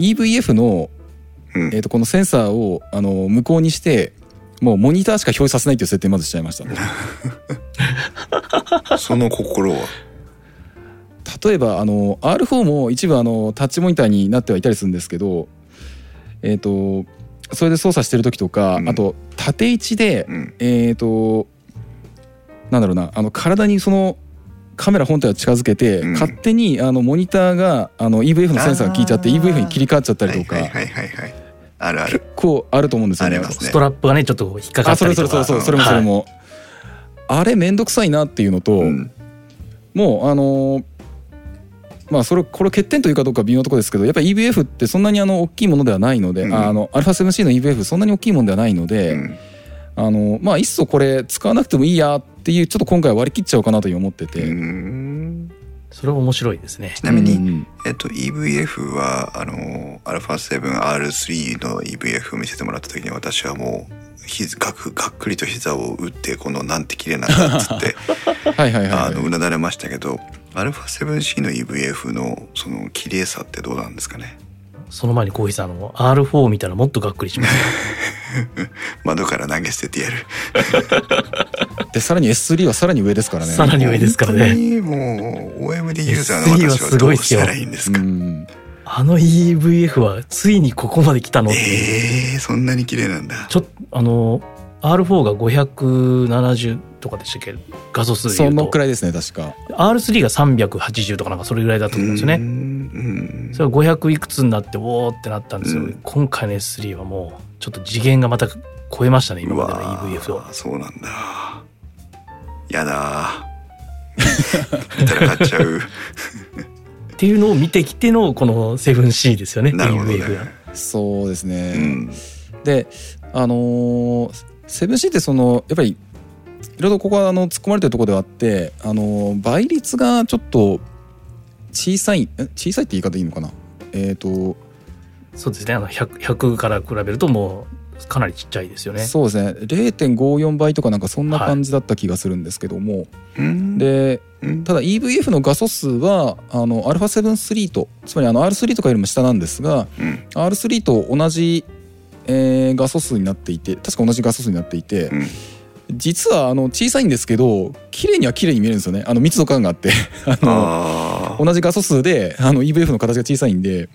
EVF の、うんえー、とこのセンサーを、あのー無効にしてもうモニターしか表示させないっていう設定まずしちゃいました (laughs) その心は？例えばあの R4 も一部あのタッチモニターになってはいたりするんですけどえっ、とそれで操作してる時とか、うんあと縦位置で、うん。えっ、となんだろうなあの体にそのカメラ本体を近づけて、うん勝手にあのモニターがあの EVF のセンサーが効いちゃって EVF に切り替わっちゃったりとか、はいはいはいはい。あるあ結る。構あると思うんですよね。ねストラップがねちょっと引っかかったりとか。れそれそれそれそれもそれも、あれ面倒くさいなっていうのと、うん。もうあのーまあそれこれ欠点というかどうか微妙なところですけどやっぱり EVF ってそんなにあの大きいものではないので、うんあの α7C の EVF そんなに大きいものではないので、うんあのまあいっそこれ使わなくてもいいやっていうちょっと今回は割り切っちゃおうかなと思ってて、うん。それは面白いですね。ち。なみに、うん。えっと、EVF はあの α7R3 の EVF を見せてもらった時に私はもうひがくがっくりと膝を打ってこのなんて綺麗なんだっつって (laughs) はいはいはいはい。あのうなだれましたけど α7C の EVF のその綺麗さってどうなんですかね？その前にコーヒーさんあの R4 見たらもっとがっくりしますよ。(laughs) 窓から投げ捨ててやる (laughs) でさらに S3 はさらに上ですからねさらに上ですからね。もう OMD ユーザーの私はどうしすごいっすよたらいいんですか、うんあの EVF はついにここまで来たの。えー、そんなに綺麗なんだちょっとあの R4 が570とかでしたっけ？画素数でいうと。そのくらいですね確か。R3 が380とかなんかそれぐらいだったと思うんですよね。うんそれが500いくつになっておーってなったんですよ、うん。今回の S3 はもうちょっと次元がまた超えましたね今うまでのわ EVF を。ーそうなんだ。やだー。(laughs) 見たら買っちゃう。っていうのを見てきてのこの 7C ですよねなるほど EVF が。ねそうですね、うん。であのー、7C ってそのやっぱりいろいろここはあの突っ込まれてるところではあって、あのー倍率がちょっと小さいえ小さいって言い方いいのかな？えっ、とそうですね。あの 100, 100から比べるともうかなりちっちゃいですよね。そうですね。0.54倍とかなんかそんな感じだった気がするんですけども、うん。でうん。ただ EVF の画素数はあの α7-3 とつまりあの R3 とかよりも下なんですがうん。R3 と同じ、えー画素数になっていて確か同じ画素数になっていて、うん実はあの小さいんですけど綺麗には綺麗に見えるんですよね。あの密度感があって。(laughs) あの同じ画素数であの EVF の形が小さいんで。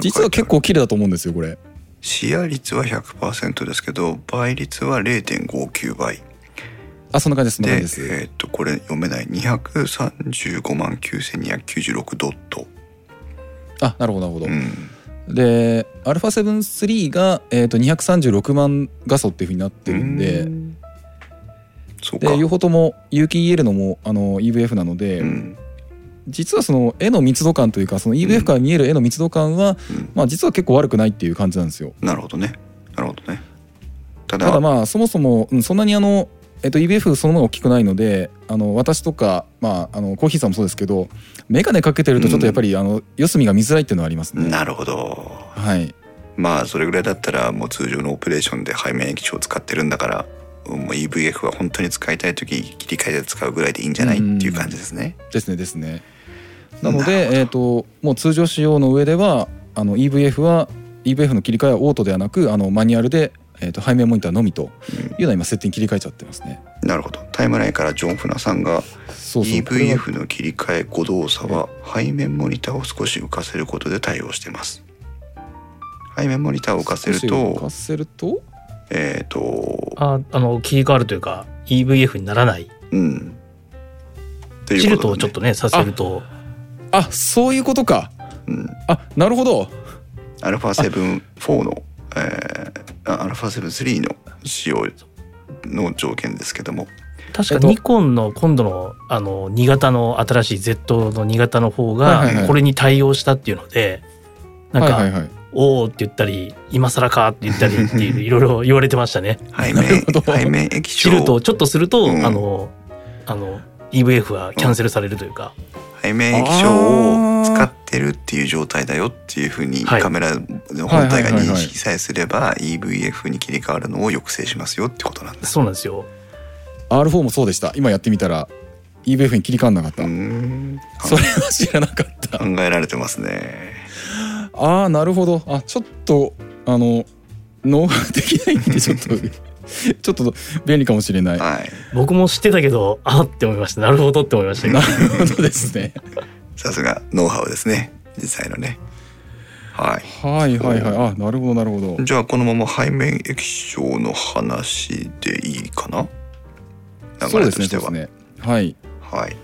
実は結構綺麗だと思うんですよこれ。視野率は100%ですけど倍率は0.59倍。あそんな感じです。でえーっとこれ読めない。235万9296ドット。あなるほどなるほど、うん。で α7-3 が、えー、と236万画素っていうふうになってるんで、うんで両方とも有機 EL のもあの EVF なので、うん。実はその絵の密度感というかその EVF から見える絵の密度感は、うん。まあ、実は結構悪くないっていう感じなんですよ。なるほどね。なるほどね。ただただまあそもそも、うん、そんなにあの、えっと、EVF そのものが大きくないのであの私とか、まあ、あのコーヒーさんもそうですけど眼鏡かけてるとちょっとやっぱり、あの四隅が見づらいっていうのはありますね。なるほど。はい、まあそれぐらいだったらもう通常のオペレーションで背面液晶を使ってるんだから EVF は本当に使いたい時切り替えて使うぐらいでいいんじゃない？っていう感じですね。ですねですね。なので、えっともう通常仕様の上ではあの EVF は EVF の切り替えはオートではなくあのマニュアルで、えっと背面モニターのみというような今設定に切り替えちゃってますね。なるほどタイムラインからジョン・フナさんがそう EVF の切り替え誤動作は背面モニターを少し浮かせることで対応してます。背面モニターを浮かせる少し浮とかせるとえっ、とああの切り替わるというか EVF にならない。うん。とチルトいうことでね。をちょっとねさせると。あそういうことか。うん。あなるほど。アルファ7 4の、えー、あアルファ7 3の使用の条件ですけども。えっと確かニコンの今度のあの2型の新しい Z の2型の方がこれに対応したっていうのでなんかはいはいはい「おお」って言ったり「今更か」って言ったりっていういろいろ言われてましたね。背なる面ほど。背面液晶。チルトをちょっとすると、うん。あのあの EVF はキャンセルされるというか、背面液晶を使ってるっていう状態だよっていうふうにはい。カメラの本体が認識さえすれば EVF に切り替わるのを抑制しますよってことなんです。そうなんですよ。R4 もそうでした。今やってみたら EVF に切り替わんなかった、それは知らなかった。考えられてますね。ああなるほどあちょっとあのノウハウできないんでちょっと (laughs) ちょっと便利かもしれないはい。僕も知ってたけどあって思いましたなるほどって思いましたけど (laughs) なるほどですねさすがノウハウですね。実際のね。はい。はいはいはいあなるほどなるほどじゃあこのまま背面液晶の話でいいかな？流そうですれとしては。ねそうですねはいはい。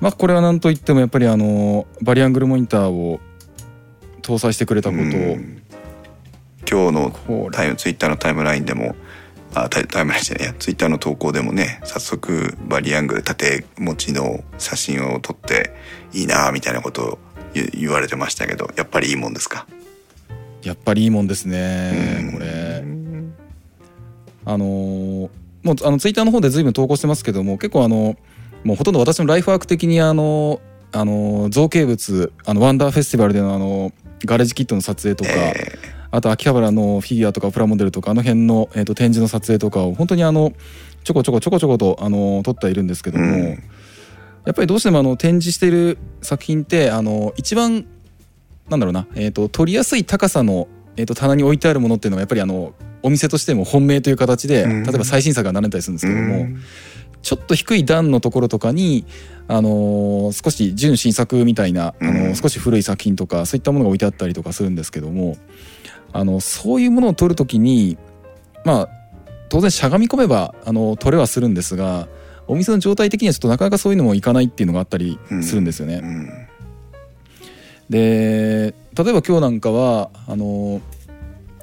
まあこれは何といってもやっぱりあのバリアングルモニターを搭載してくれたことを。うん。今日のタイムツイッターのタイムラインでもあタイタイムラインじゃないやツイッターの投稿でもね早速バリアングル縦持ちの写真を撮っていいなみたいなことを言言われてましたけどやっぱりいいもんですか、やっぱりいいもんですねうん。これ。あのーもうあのツイッターの方で随分投稿してますけども結構あのもうほとんど私のライフワーク的にあのあの造形物あのワンダーフェスティバルでのあのガレージキットの撮影とか、えあと秋葉原のフィギュアとかプラモデルとかあの辺の、えー、と展示の撮影とかを本当にあのちょこちょこちょこちょことあの撮ってはいるんですけども、うん。やっぱりどうしてもあの展示している作品ってあの一番なんだろうな、えー、と撮りやすい高さの、えー、と棚に置いてあるものっていうのがやっぱりあのお店としても本命という形で、うん。例えば最新作が並んだりするんですけども、うんちょっと低い段のところとかに、あのー少し純新作みたいな、あのーうん少し古い作品とかそういったものが置いてあったりとかするんですけどもあのそういうものを撮るときにまあ当然しゃがみ込めばあの取れはするんですがお店の状態的にはちょっとなかなかそういうのもいかないっていうのがあったりするんですよね。うん。で例えば今日なんかはあの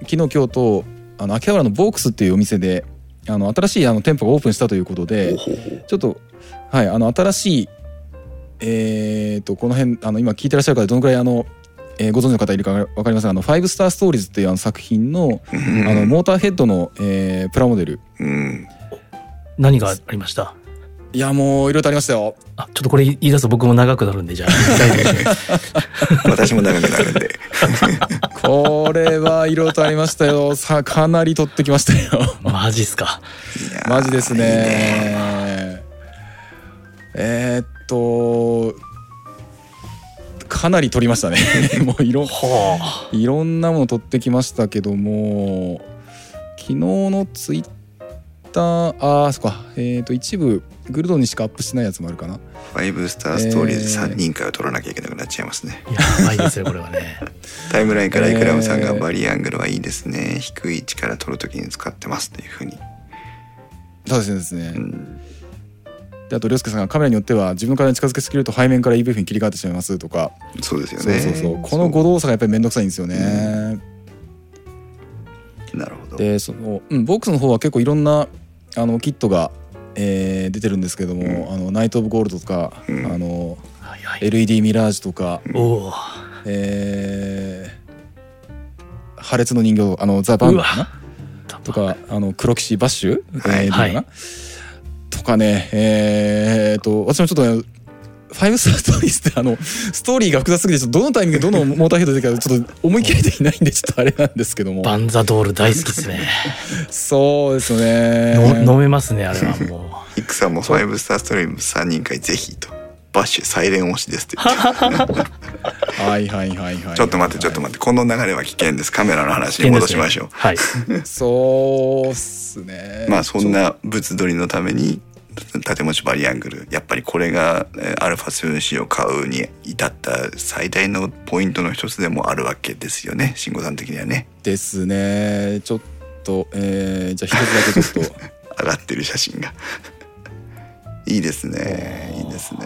昨日今日とあの秋葉原のボークスっていうお店であの新しいあの店舗がオープンしたということでちょっとはいあの新しいえー、とこの辺あの今聞いてらっしゃる方どのくらいあの、えーご存知の方いるか分かりませんがあの「ファイブスターストーリーズ」っていうあの作品のあのモーターヘッドの、えープラモデル。うん。何がありました？いやもういろいろとありましたよ。あちょっとこれ言い出すと僕も長くなるんでじゃあ。(laughs) 私も長くなるんで。(laughs) これはいろいろとありましたよ。さあかなり取ってきましたよ。マジっすか。マジですね。いいねえーっとかなり取りましたね。(laughs) もういろはいろんなもの取ってきましたけども昨日のツイッターあーそっか。えーっと一部グルドンにしかアップしてないやつもあるかな。ファイブスターストーリーズ3人会を取らなきゃいけなくなっちゃいますね、やばいですよこれはね。タイムラインからイクラムさんがえーバリアングルはいいですね、低い位置から取るときに使ってますっていうふうに、そうですね。うん、であと涼介さんがカメラによっては自分から近づけすぎると背面から EVF に切り替わってしまいますとか。そうですよね。そうそうそう。この誤動作がやっぱり面倒くさいんですよね、なるほど。でその、うん、ボックスの方は結構いろんなあのキットが、えー出てるんですけども、あのナイト・オブ・ゴールドとか、うん。あのはいはい。LED ミラージュとか、おおえー破裂の人形あのザ・バンかな？とかあの黒騎士バッシュ、はい。えーはいかな？とかねえー、と私もちょっとねファイブスターストーリーズってあのストーリーが複雑すぎてちょっとどのタイミングでどのモーターヘッド出てかちょっと思い切れていないんでちょっとあれなんですけども。バンザドール大好きですね。そうですね。の飲めますねあれはもヒッ (laughs) クさんもファイブスターストーリーズ3人会ぜひと。バッシュサイレン推しですって。言ってはいはいはいはい。ちょっと待ってちょっと待って。この流れは危険です。カメラの話に戻しましょう、う。はい。(laughs) そうっすね。まあそんな物撮りのために縦持ちバリアングル。やっぱりこれがえー α7C を買うに至った最大のポイントの一つでもあるわけですよね。慎吾さん的にはね。ですね。ちょっとえー、じゃあ一つだけちょっと。(laughs) 上がってる写真が。(laughs) いいですね。いいですね。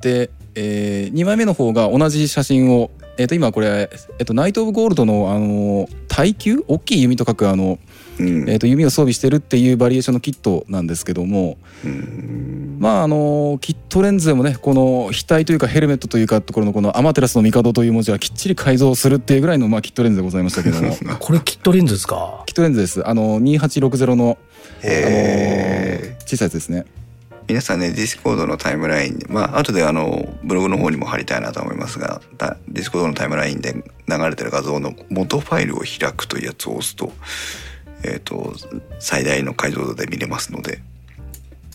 で、え2枚目の方が同じ写真をえっ、と今これ、えっとナイト・オブ・ゴールドのあの耐久？大きい弓と書くあの、うん。えっと弓を装備してるっていうバリエーションのキットなんですけどもうん。まああのキットレンズでもねこの額というかヘルメットというかところのこのアマテラスの帝という文字がきっちり改造するっていうぐらいのまあキットレンズでございましたけども。(laughs) これキットレンズです。かキットレンズですあの2860の、あのえー小さいやつですね。皆さんねディスコードのタイムラインまあ後であのブログの方にも貼りたいなと思いますがだディスコードのタイムラインで流れてる画像の元ファイルを開くというやつを押すとえっ、と最大の解像度で見れますので。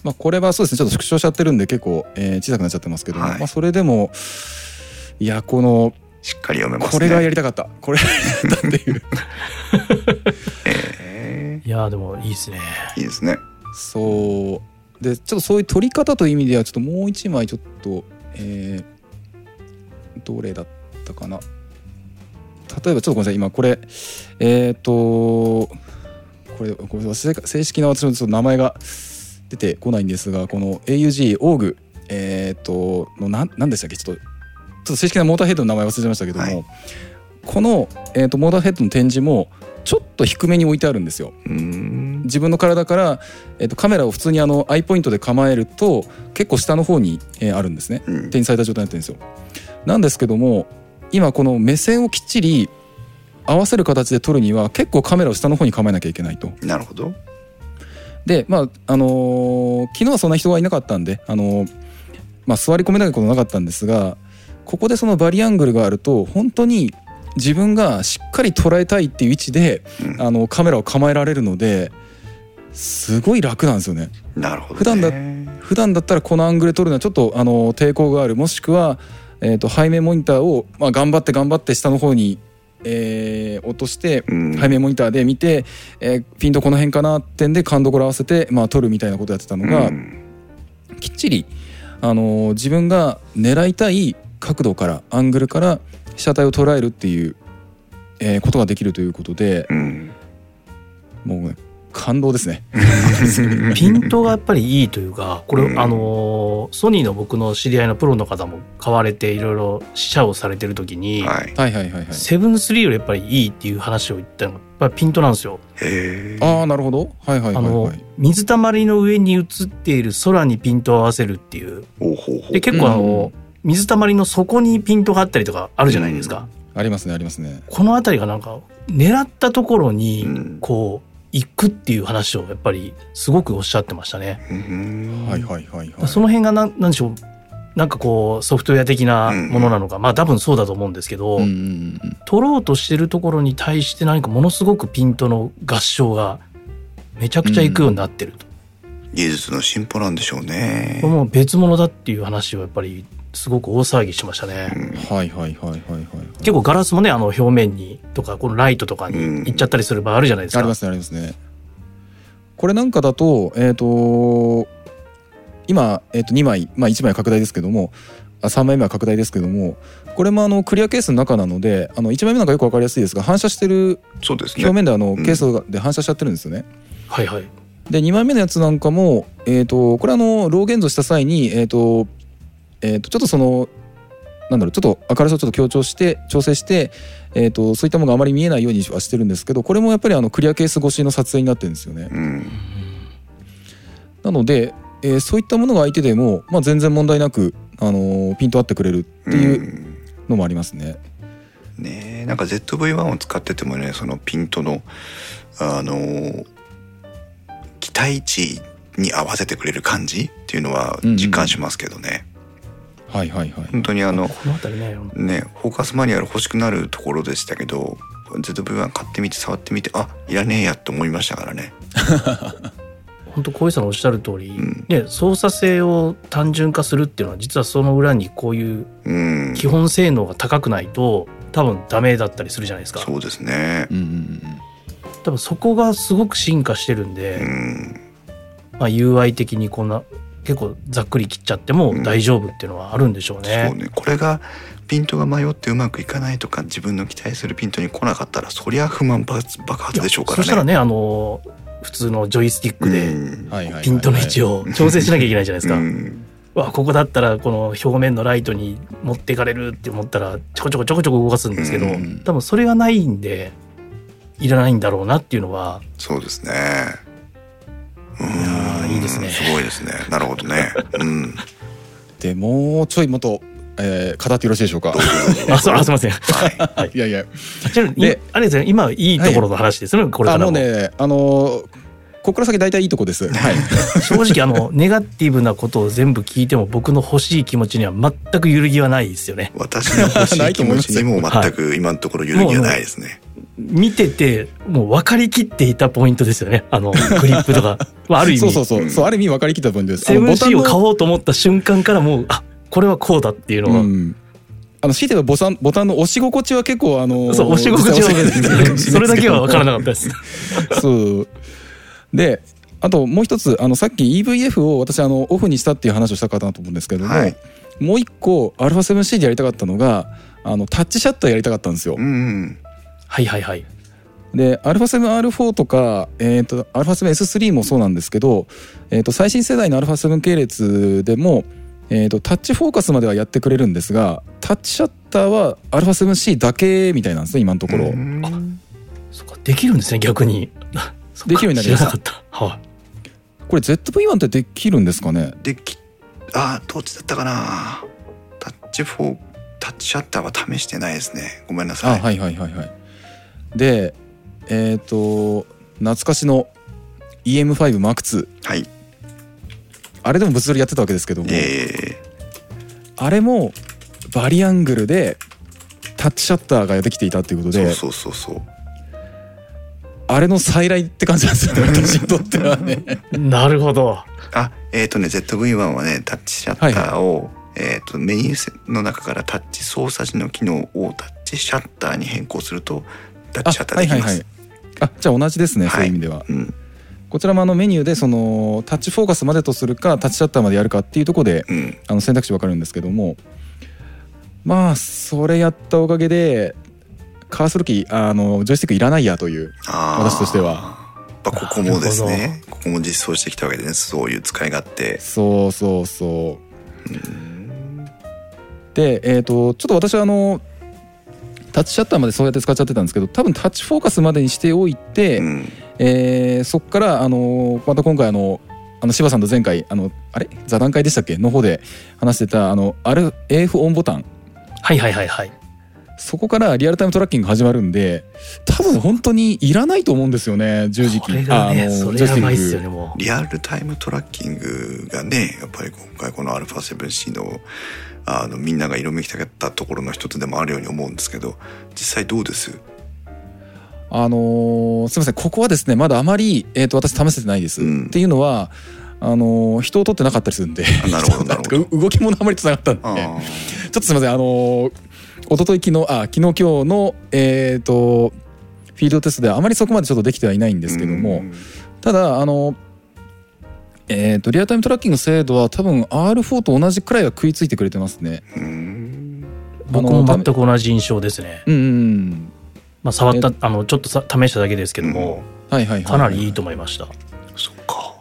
まあ、これはそうですね。ちょっと縮小しちゃってるんで結構、えー小さくなっちゃってますけども、はい。まあ、それでもいやこのしっかり読めますね。これがやりたかった。これがやりたかったっていう。(laughs) えいやーでもいいですね。ーいいですね。そう。でちょっとそういう撮り方という意味ではちょっともう一枚ちょっとえーどれだったかな。例えばちょっとごめんなさい。今これえっ、とこれこれ正正式な私のちょっと名前が出てこないんですがこの AUG オーグえっ、とのなんなんでしたっけ？ちょっとちょっと正式なモーターヘッドの名前忘れちゃいましたけども、はい。この、えー、とモーターヘッドの展示もちょっと低めに置いてあるんですよ。自分の体から、えー、とカメラを普通にあのアイポイントで構えると結構下の方に、えーあるんですね。うん。展示された状態になってるんですよ。なんですけども今この目線をきっちり合わせる形で撮るには結構カメラを下の方に構えなきゃいけないと。なるほど。でまああのー昨日はそんな人がいなかったんで、あのーまあ、座り込めないことなかったんですがここでそのバリアングルがあると本当に自分がしっかり捉えたいっていう位置で、うん。あのカメラを構えられるのですごい楽なんですよね。なるほど、ね、普段だ普段だったらこのアングルで撮るのはちょっとあの抵抗がある。もしくは、えー、と背面モニターを、まあ、頑張って頑張って下の方に、えー落としてうん。背面モニターで見て、えーピントこの辺かなってんで感度これ合わせて、まあ、撮るみたいなことやってたのが、うん。きっちり、あのー自分が狙いたい角度からアングルから被写体を捉えるっていう、えーことができるということでうん。もうね感動ですね。(laughs) ピントがやっぱりいいというかこれ、うんあのソニーの僕の知り合いのプロの方も買われていろいろ試写をされてる時に、はいはいはいはいはい。セブンスリーよりやっぱりいいっていう話を言ったのがやっぱりピントなんですよ。ああなるほど。はいはいはいあのはい。水たまりの上に映っている空にピントを合わせるっていうほうほうほうで結構あの、うん水たまりの底にピントがあったりとかあるじゃないですか。ありますねありますね。この辺りがなんか狙ったところにうんこう行くっていう話をやっぱりすごくおっしゃってましたね。うん。はいはいはいはい。その辺がなんなんでしょう？なんかこうソフトウェア的なものなのか、まあ多分そうだと思うんですけど、うんうんうん。取ろうとしてるところに対して何かものすごくピントの合唱がめちゃくちゃ行くようになってると、技術の進歩なんでしょうね。これもう別物だっていう話をやっぱりすごく大騒ぎしましたね。うん。はいはいはいはいはい。結構ガラスもねあの表面にとかこのライトとかに行っちゃったりする場合あるじゃないですか。ありますねありますね。これなんかだとえっ、と今えっ、と2枚まあ1枚は拡大ですけども。あ3枚目は拡大ですけどもこれもあのクリアケースの中なのであの1枚目なんかよく分かりやすいですが反射してる表面であのんケースで反射しちゃってるんですよね。はいはい。で2枚目のやつなんかも、えー、とこれあのロー現像した際に、えーとえー、とちょっとそのなんだろうちょっと明るさをちょっと強調して調整して、えー、とそういったものがあまり見えないようにはしてるんですけどこれもやっぱりあのクリアケース越しの撮影になってるんですよね。うんなので、えーそういったものが相手でも、まあ、全然問題なく、あのーピント合ってくれるっていうのもありますね。うんねえなんか ZV-1 を使っててもねそのピントのあの期待値に合わせてくれる感じっていうのは実感しますけどね、はいはいはい。本当にあのこの辺りね。ねフォーカスマニュアル欲しくなるところでしたけど ZV-1 買ってみて触ってみてあいらねえやって思いましたからね。(laughs) 本当小石さんのおっしゃる通り、ん。ね、操作性を単純化するっていうのは実はその裏にこういううん。基本性能が高くないと多分ダメだったりするじゃないですか。そうですね。うんうんうん多分そこがすごく進化してるんで、うん。まあ、UI 的にこんな結構ざっくり切っちゃっても大丈夫っていうのはあるんでしょうね。そうね。これがピントが迷ってうまくいかないとか自分の期待するピントに来なかったらそりゃ不満爆発爆発でしょうからね。そしたらねあの普通のジョイスティックでピントの位置を調整しなきゃいけないじゃないですか。うん。わここだったらこの表面のライトに持っていかれるって思ったらちょこちょこちょこちょこ動かすんですけど、うん。多分それがないんでいらないんだろうなっていうのはそうですね。ういやーいいですねすごいですね。なるほどね。うん。でもうちょいもっと、えー語ってよろしいでしょうか？あそうあすいません。はい。い。やいや。であれですね今いいところの話ですね、これかあらも。もうねあのーここから先大体いいとこです。はい。正直あのネガティブなことを全部聞いても僕の欲しい気持ちには全く揺るぎはないですよね。私の欲しい気持ちにも全く (laughs) 今のところ揺るぎはないですね、見ててもう分かりきっていたポイントですよねあのグリップとか、(laughs) まあ、ある意味そうそうそう、うんそうある意味分かりきった分です。セブン C を買う。おうと思った瞬間からもうあこれはこうだっていうのは、うん。あの強いて言えばボタンボタンの押し心地は結構あのーそう押し心地はそれだけは分からなかったです。(laughs) そうであともう一つあのさっき EVF を私あのオフにしたっていう話をしたかなと思うんですけども、はいもう一個 α7C でやりたかったのがあのタッチシャッターやりたかったんですよ。うんはいはいはい。で α7R4 とか、えー、と α7S3 もそうなんですけど、えー、と最新世代の α7 系列でも、えー、とタッチフォーカスまではやってくれるんですがタッチシャッターは α7C だけみたいなんですね今のところ。うんそっかできるんですね逆に。(laughs) そっかできるようになりました知らなかった。はい。これ ZV-1 ってできるんですかねできあどっちだったかなタッチフォータッチシャッターは試してないですねごめんなさい、あはいはいはいはい でえっ、と懐かしの EM5M2 はい。あれでも物撮りやってたわけですけども、えあれもバリアングルでタッチシャッターができていたっていうことー、でそうそうそうそう。あれの再来って感じなんですよね (laughs) 私にとってはね。なるほど。あえっ、とね ZV-1 はねタッチシャッターを、えっ、とメニューの中からタッチ操作時の機能をタッチシャッターに変更するとタッあチシャッターはいできます、はいはいあじゃあ同じですね、はい。そういう意味では。うん。こちらもあのメニューでそのタッチフォーカスまでとするかタッチシャッターまでやるかっていうところでうん。あの選択肢分かるんですけどもまあそれやったおかげでカーソルキーあのジョイスティックいらないやという私としては。ぱここもですね。ここも実装してきたわけでね。そういう使い勝手。そうそうそう。でえっ、とちょっと私はあのタッチシャッターまでそうやって使っちゃってたんですけど多分タッチフォーカスまでにしておいて、うん。えーそっからあのまた今回あのあの柴さんと前回あのあれ？座談会でしたっけ？の方で話してたあのある AF オンボタン。はいはいはいはい。そこからリアルタイムトラッキング始まるんで多分本当にいらないと思うんですよね十字こキー。ねあそれジョイスティックやばいっすよねもリアルタイムトラッキングがねやっぱり今回この α7C のあのみんなが色めきたかったところの一つでもあるように思うんですけど実際どうです？あのーすみません。ここはですねまだあまり、えー、と私試せてないです、うん。っていうのはあのー人を取ってなかったりするんで。あなるほどなるほど。(laughs) んか動きもあまりつながったんで。あちょっとすみません。あのー一昨日昨日あ昨日今日のえっ、とフィールドテストではあまりそこまでちょっとできてはいないんですけども、うん。ただあのえー、とリアルタイムトラッキング精度は多分 R4 と同じくらいは食いついてくれてますね。うんう僕も全く同じ印象ですね。うんうんうん。まあ触ったあのちょっとさ試しただけですけどもはいはいはい、かなりいいと思いました。そっか。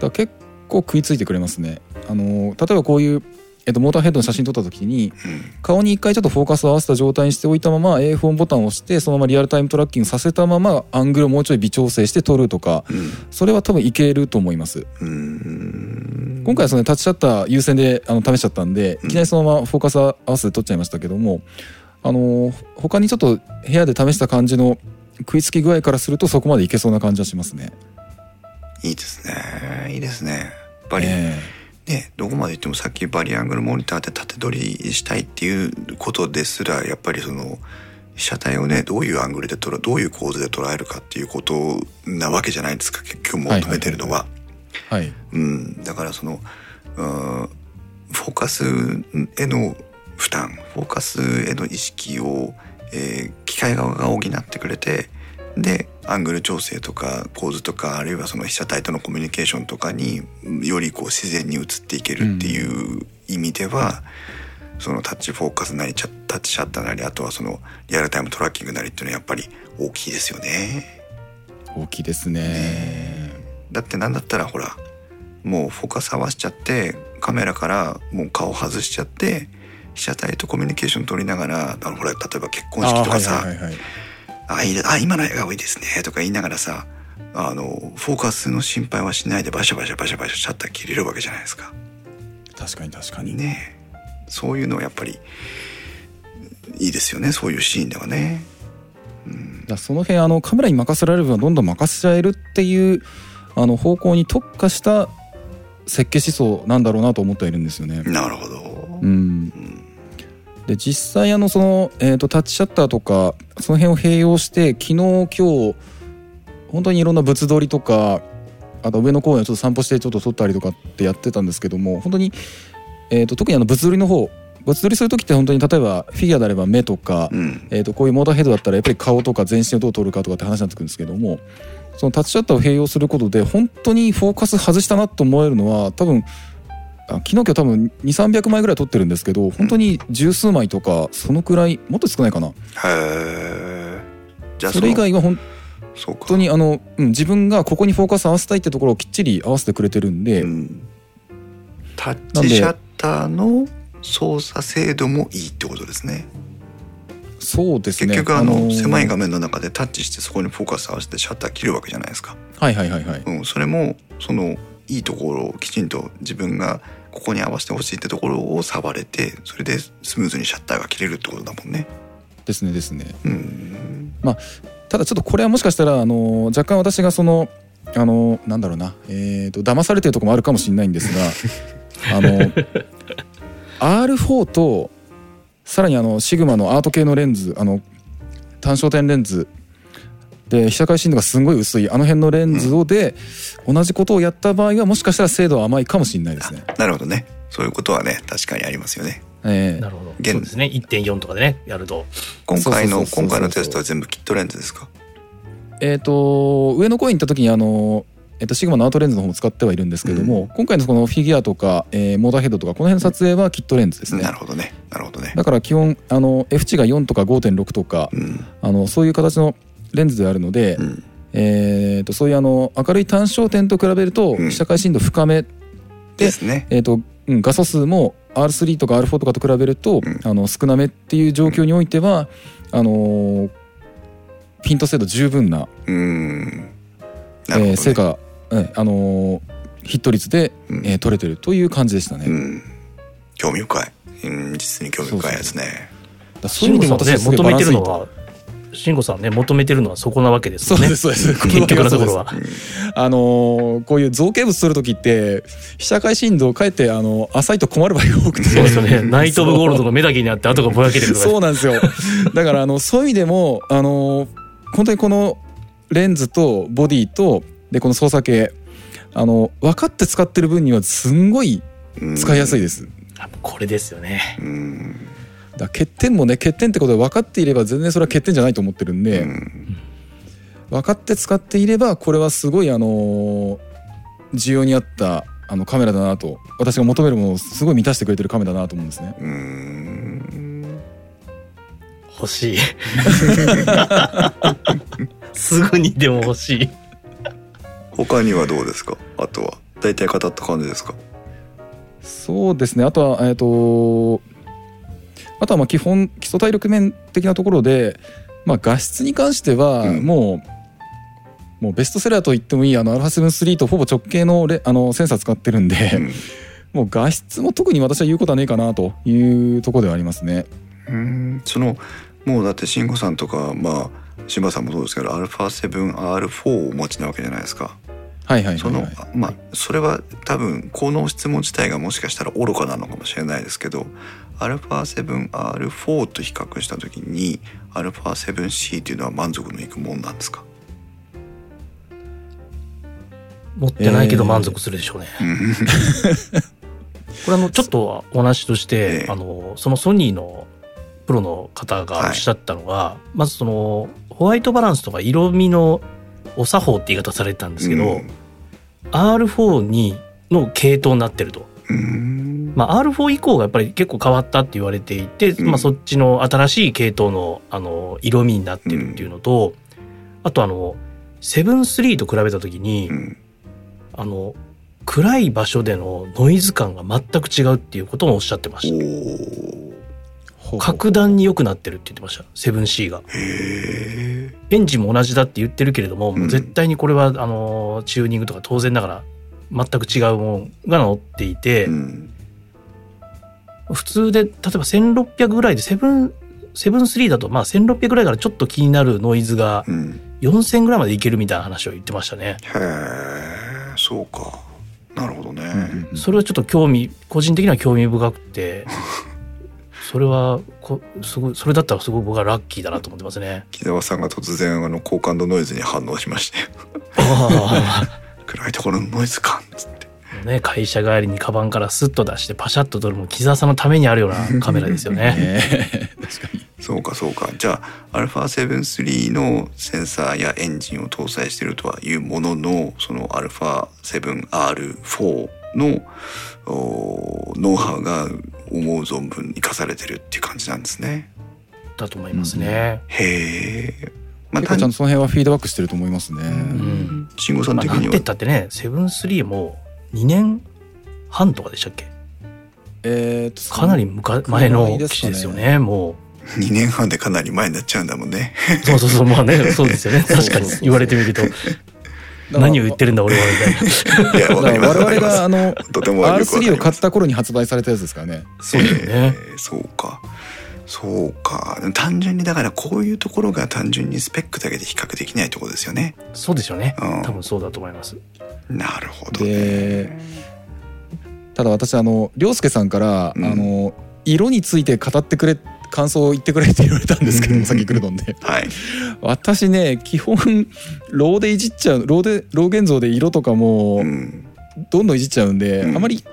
だ結構食いついてくれますね。あの例えばこういう、えっと、モーターヘッドの写真撮った時にうん。顔に一回ちょっとフォーカスを合わせた状態にしておいたまま AF ンボタンを押してそのままリアルタイムトラッキングさせたままアングルをもうちょい微調整して撮るとかうん。それは多分いけると思います。うん。今回はそのタッチシャッター優先であの試しちゃったんでいきなりそのままフォーカス合わせて撮っちゃいましたけどもあの他にちょっと部屋で試した感じの食いつき具合からするとそこまでいけそうな感じはしますね。いいですね。いいですね。やっぱり、えね、どこまで行ってもさっきバリアングルモニターで縦取りしたいっていうことですらやっぱりその被写体をねどういうアングルで撮るどういう構図で捉えるかっていうことなわけじゃないですか結局求めてるのは。えはい。うん、だからそのうんフォーカスへの負担フォーカスへの意識を、えー機械側が補ってくれてでアングル調整とか構図とかあるいはその被写体とのコミュニケーションとかによりこう自然に映っていけるっていう意味では、そのタッチフォーカスなりタッチシャッターなりあとはそのリアルタイムトラッキングなりっていうのはやっぱり大きいですよね。大きいですね。だってなんだったらほらもうフォーカス合わせちゃってカメラからもう顔外しちゃって被写体とコミュニケーション取りながらあのほら例えば結婚式とかさあはいはいはいはい「あいいあ今の笑顔いいですね」とか言いながらさあのフォーカスの心配はしないでバシャバシャバシャバシャシャッター切れるわけじゃないですか。確かに確かに。ねえそういうのはやっぱりいいですよねそういうシーンではね。だからその辺あのカメラに任せられる分はどんどん任せちゃえるっていうあの方向に特化した設計思想なんだろうなと思ってはいるんですよね。なるほど。うん、で実際あのその、えー、とタッチシャッターとかその辺を併用して昨日今日本当にいろんな物撮りとかあと上野公園をちょっと散歩してちょっと撮ったりとかってやってたんですけども本当に、えー、と特にあの物撮りの方物撮りする時って本当に例えばフィギュアであれば目とか、うん。えー、とこういうモーターヘッドだったらやっぱり顔とか全身をどう撮るかとかって話になってくるんですけどもそのタッチシャッターを併用することで本当にフォーカス外したなと思えるのは多分あ昨日今日多分2300枚ぐらい撮ってるんですけど本当に十数枚とかそのくらいもっと少ないかな。へえ。じゃあそれ以外は本当にあの、うん、自分がここにフォーカス合わせたいってところをきっちり合わせてくれてるんで、うん。タッチシャッターの操作精度もいいってことですね。そうですね。結局あの、ー狭い画面の中でタッチしてそこにフォーカス合わせてシャッター切るわけじゃないですか。はいはいはいはい。うん、それもそのいいところをきちんと自分がここに合わせてほしいってところを触れてそれでスムーズにシャッターが切れるってことだもんね。ですねですねうんただちょっとこれはもしかしたらあの若干私がそのあのなんだろうなえー、と騙されてるところもあるかもしれないんですが (laughs) あの R4 とさらにあのシグマのアート系のレンズあの単焦点レンズで被写界深度がすんごい薄いあの辺のレンズをで、同じことをやった場合はもしかしたら精度は甘いかもしれないですね。なるほどね。そういうことはね確かにありますよね。ええなるほど現そうですね1.4とかでねやると今回の今回のテストは全部キットレンズですか？えー、と上野公園行った時にあの、えっとシグマのアートレンズの方も使ってはいるんですけども、今回のこのフィギュアとか、えーモーターヘッドとかこの辺の撮影はキットレンズですねなるほどね。なるほどね。だから基本あの F 値が4とか5.6とか、うんあのそういう形のレンズであるので、うんえー、とそういうあの明るい単焦点と比べるとうん被写界深度深め、ですね。えーとうん、画素数も R3 とか R4 とかと比べると、うんあの少なめっていう状況においてはあのーピント精度十分な、うーん。なえー成果、うんあのーヒット率で、うんえー取れてるという感じでしたね。うん。興味深い。うん、実に興味深いですね。そういう意味で慎吾さんね求めてるのは慎吾さんね求めてるのはそこなわけですよね。そうですそうです。(laughs) 結局のところは。あのーこういう造形物撮る時って被写界深度をかえってあの浅いと困る場合が多くて。そうですよね。(laughs) ナイト・オブ・ゴールドの目だけにあって後がぼやけてる。とかそうなんですよ。だからあのそういう意味でもあの本当にこのレンズとボディとでこの操作系あの分かって使ってる分にはすんごいうん使いやすいです。これですよね。うん。だから欠点もね欠点ってことで分かっていれば全然それは欠点じゃないと思ってるんで、うん分かって使っていればこれはすごいあの需要に合ったあのカメラだなと私が求めるものをすごい満たしてくれてるカメラだなと思うんですね。うーん。欲しいすぐにでも欲しい他にはどうですか？あとは。大体語った感じですか？そうですねあとはえっ、とあとはまあ基本基礎体力面的なところで、まあ、画質に関してはうんもう、もうベストセラーと言ってもいいあの α7-3 とほぼ直径のレあのセンサー使ってるんで、うんもう画質も特に私は言うことはねえかなというところではありますね。うんそのもうだって慎吾さんとかまあ柴さんもそうですけど α7R4 をお持ちなわけじゃないですか。はいはいその。まあそれは多分この質問自体がもしかしたら愚かなのかもしれないですけど α7R4 と比較した時に α7C っていうのは満足のいくもんなんですか、持ってないけど満足するでしょうね、うん。(laughs) これあのちょっとお話として、ええ。あのそのソニーのプロの方がおっしゃったのが、まずそのホワイトバランスとか色味のお作法って言い方されてたんですけど、うん。R4 にの系統になってると。うんまあ、R4 以降がやっぱり結構変わったって言われていて、うん。まあ、そっちの新しい系統のあの色味になってるっていうのと、あとあの7-3と比べた時に、うん。あの暗い場所でのノイズ感が全く違うっていうこともおっしゃってまおした。格段に良くなってるって言ってました。7C が。エンジンも同じだって言ってるけれども、うん。絶対にこれはあのチューニングとか当然ながら全く違うものが乗っていて、うん普通で例えば1600ぐらいで7 7-3だとまあ1600ぐらいからちょっと気になるノイズがうん。4000ぐらいまでいけるみたいな話を言ってましたね。へえそうか。なるほどね、うんうんうん。それはちょっと興味個人的には興味深くて (laughs) それはこすごいそれだったらすごい僕はラッキーだなと思ってますね。木澤さんが突然あの高感度ノイズに反応しまして。あ (laughs) 暗いところのノイズ感っつってあね会社帰りにカバンからスッと出してパシャッと撮るもう木澤さんのためにあるような (laughs) カメラですよね。ねえ確かに。そうかそうかじゃあ α7-3 のセンサーやエンジンを搭載しているとはいうもののその α7R4 のおノウハウが思う存分生かされてるっていう感じなんですね。だと思いますね。へえ。まあ結構ちゃんとその辺はフィードバックしてると思いますね。ん慎吾さんまあ、的には？なんて言ったってね7-3も2年半とかでしたっけ？えーとかなりむか前の機種ですよねも2年半でかなり前になっちゃうんだもんね。うそうそうそうまあねそうですよね。確かに言われてみると。何を言ってるんだ俺はみたいな。いやわかります。我々があのとてもよくわかります。R3 を買った頃に発売されたやつですからね。そうだよね。えーそうか。そうか。単純にだからこういうところが単純にスペックだけで比較できないところですよね。そうですよねうん多分そうだと思いますなるほどね。でただ私あの涼介さんから、うんあの色について語ってくれ感想を言ってくれって言われたんですけどもさっき来るので (laughs) はい。私ね基本ローでいじっちゃうローでロー現像で色とかもうん。どんどんいじっちゃうんで、うんあまり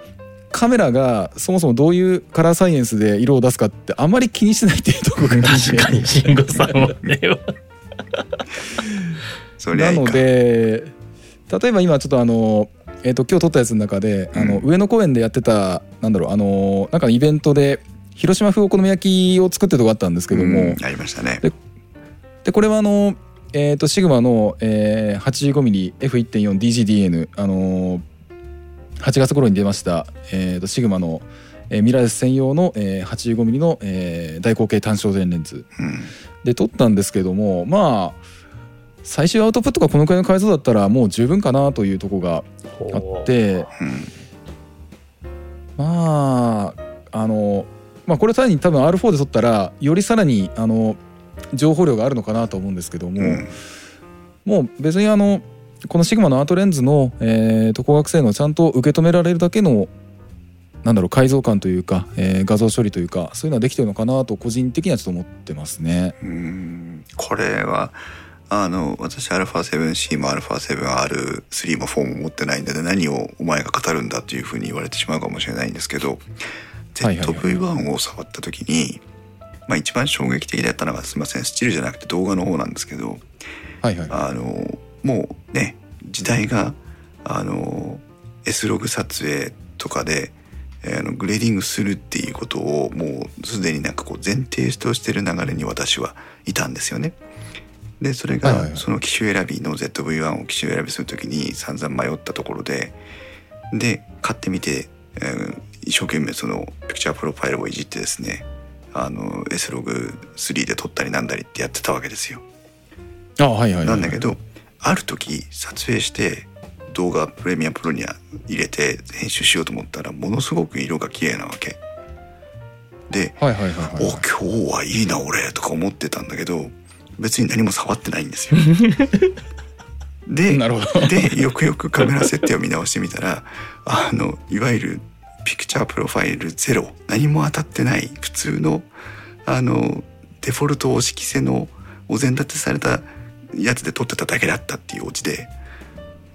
カメラがそもそもどういうカラーサイエンスで色を出すかってあまり気にしてないっていうところが確かに慎吾さんはね。なのそりゃいいか。で例えば今ちょっとあの、えー、と今日撮ったやつの中で、あのうん。上野公園でやってたなんだろうあのなんかイベントで広島風お好み焼きを作ってるとこあったんですけども、うん。ありましたね。でこれはあのえー、とシグマの、えー、85mmF1.4DGDN あのー8月頃に出ました、えー、とシグマの、えーミラーレス専用の、えー、85mm の、えー大口径単焦点レンズ。うん。で撮ったんですけどもまあ最終アウトプットがこのくらいの解像だったらもう十分かなというところがあってう。んまああのまあこれ単に多分 R4 で撮ったらよりさらにあの情報量があるのかなと思うんですけども、うん。もう別にあのこのシグマのアートレンズの、えーと光学性能をちゃんと受け止められるだけのなんだろう解像感というか、えー画像処理というかそういうのはできてるのかなと個人的にはちょっと思ってますね。うんこれはあの私 α7C も α7R3 も4も持ってないんで何をお前が語るんだっていうふうに言われてしまうかもしれないんですけどはいはいはい ZV-1 を触った時に、まあ、一番衝撃的だったのがすいませんスチールじゃなくて動画の方なんですけどはいはい。あのもうね時代があの S ログ撮影とかで、えーあのグレーディングするっていうことをもうすでになんかこう前提としてる流れに私はいたんですよね。でそれがその機種選びの ZV-1 を機種選びする時に散々迷ったところでで買ってみて、えー一生懸命そのピクチャープロファイルをいじってですねあの S ログ3で撮ったりなんだりってやってたわけですよ。あはいはいはい。なんだけどある時撮影して動画プレミアプロに入れて編集しようと思ったらものすごく色が綺麗なわけではいはいはい「はいお今日はいいな俺」とか思ってたんだけど別に何も触ってないんですよ。(laughs) でなるほど。でよくよくカメラ設定を見直してみたらあのいわゆるピクチャープロファイルゼロ何も当たってない普通のあのデフォルト押し着せのお膳立てされたやつで撮ってただけだったっていうオチで。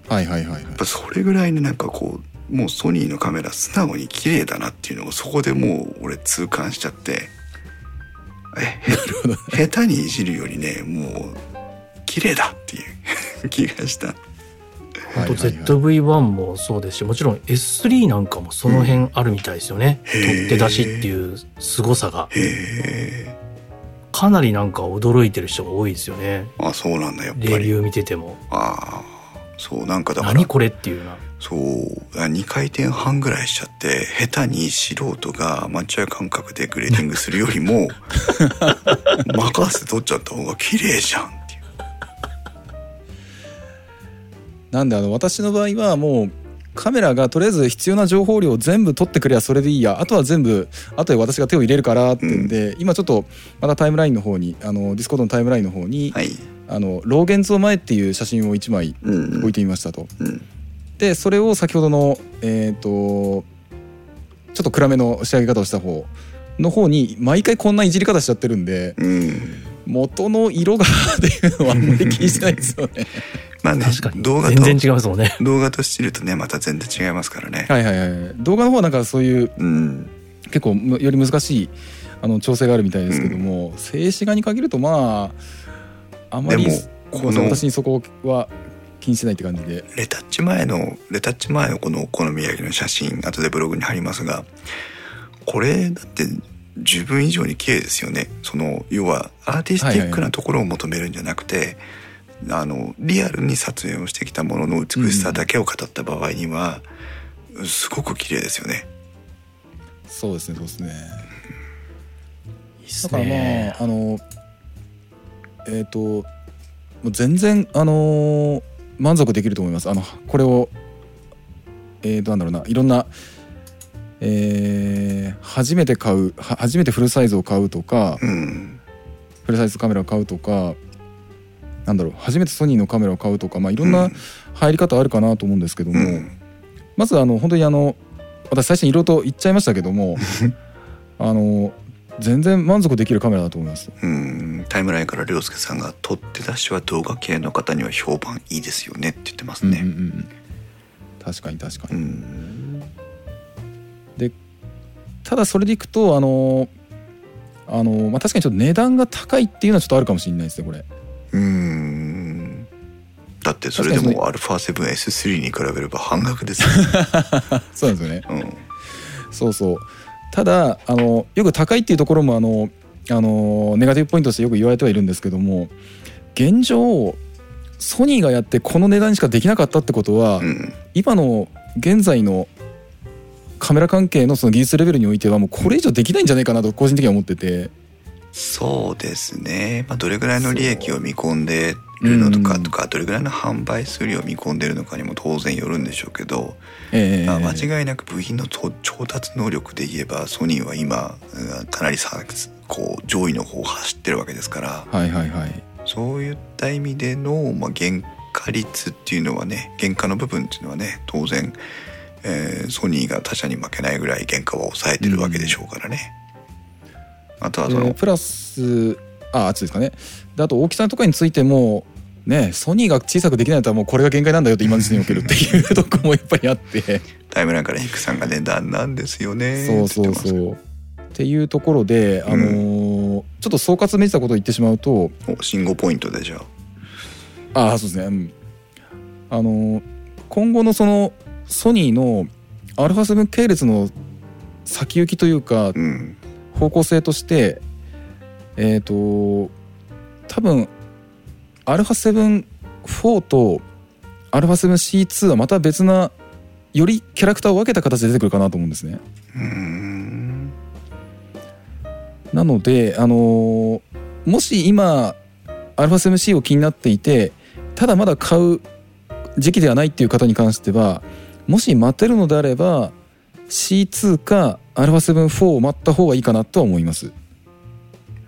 やはいはいはいはい。っ。ぱそれぐらいになんかこうもうソニーのカメラ素直に綺麗だなっていうのをそこでもう俺痛感しちゃって。えへ下手にいじるよりねもう綺麗だっていう気がした。本当はいはいはい ZV-1 もそうですしもちろん S3 なんかもその辺あるみたいですよね、うん取って出しっていう凄さが。へえかなりなんか驚いてる人が多いですよね。あそうなんだやっぱり。レビュー見てても。ああそうなんかだから。何これっていうな。そう2回転半ぐらいしちゃって下手に素人がアマチュア感覚でグレーディングするよりも (laughs) 任せて撮っちゃった方が綺麗じゃんっていう。なんであの私の場合はもうカメラがとりあえず必要な情報量を全部取ってくればそれでいいや。あとは全部後で私が手を入れるからってんで、今ちょっとまたタイムラインの方にあのディスコードのタイムラインの方に、はい。あのローゲン像前っていう写真を1枚うん置いてみましたと。うん。でそれを先ほどのえっ、とちょっと暗めの仕上げ方をした方の方に毎回こんないじり方しちゃってるんでうん元の色がっていうのはあんまり気にしないですよね。(laughs) まあね確かに。動画と全然違いますもんね。動画としてるとねまた全然違いますからね、はいはいはい。動画の方はなんかそういううん。結構むより難しいあの調整があるみたいですけども、静止画に限るとまああんまりこの私にそこは気にしてないって感じで。レタッチ前のレタッチ前のこのお好み焼きの写真後でブログに貼りますがこれだって十分以上に綺麗ですよね。その要はアーティスティックなところを求めるんじゃなくて、あのリアルに撮影をしてきたものの美しさだけを語った場合には、すごく綺麗ですよね。そうですねそうですね。だからまねああのえっ、ともう全然あのー満足できると思います。あのこれをえー、となんだろうな。いろんなえー初めて買うは初めてフルサイズを買うとか、うん。フルサイズカメラを買うとかなんだろう初めてソニーのカメラを買うとか、まあ、いろんな入り方あるかなと思うんですけども、うん。まずあの本当にあの私最初にいろいろと言っちゃいましたけども (laughs) あの全然満足できるカメラだと思います。うん。タイムラインから涼介さんが「取って出しは動画系の方には評判いいですよね」って言ってますうんうんうね。ん。確かに確かうに、んただそれでいくとあのあの、まあ、確かにちょっと値段が高いっていうのはちょっとあるかもしれないですねこれ。うん。だってそれでも α7S3 に比べれば半額ですよ、(laughs) そうなんですよね。うん。そうそう。ただあのよく高いっていうところもあのあのネガティブポイントとしてよく言われてはいるんですけども現状ソニーがやってこの値段しかできなかったってことは、うん。今の現在のカメラ関係のその技術レベルにおいてはもうこれ以上できないんじゃないかなと個人的には思ってて。そうですね、まあ、どれぐらいの利益を見込んでるのとかとかどれぐらいの販売数量を見込んでるのかにも当然よるんでしょうけど、ええまあ、間違いなく部品のと調達能力で言えばソニーは今うんかなりさこう上位の方を走ってるわけですから。はいはいはい。そういった意味での、まあ、原価率っていうのはね原価の部分っていうのはね当然、えーソニーが他社に負けないぐらい原価は抑えてるわけでしょうからね。あとはその、でプラスああっちですかね。であと大きさとかについてもねソニーが小さくできないとはもうこれが限界なんだよって今の時点におけるっていうとこもやっぱりあって。タイムラインからヒクさんがね旦なんですよね。そうそうそう。っていうところで、あのーちょっと総括めいたことを言ってしまうと信号ポイントでじゃああ。あそうですね、うん。あのー今後のそのソニーの α7 系列の先行きというかうん方向性としてえっ、と多分 α7-4 と α7C2 はまた別なよりキャラクターを分けた形で出てくるかなと思うんですね。うーんなので、あのーもし今 α7C を気になっていてただまだ買う時期ではないっていう方に関しては もし待てるのであれば C2 か α7-4 を待った方がいいかなとは思います。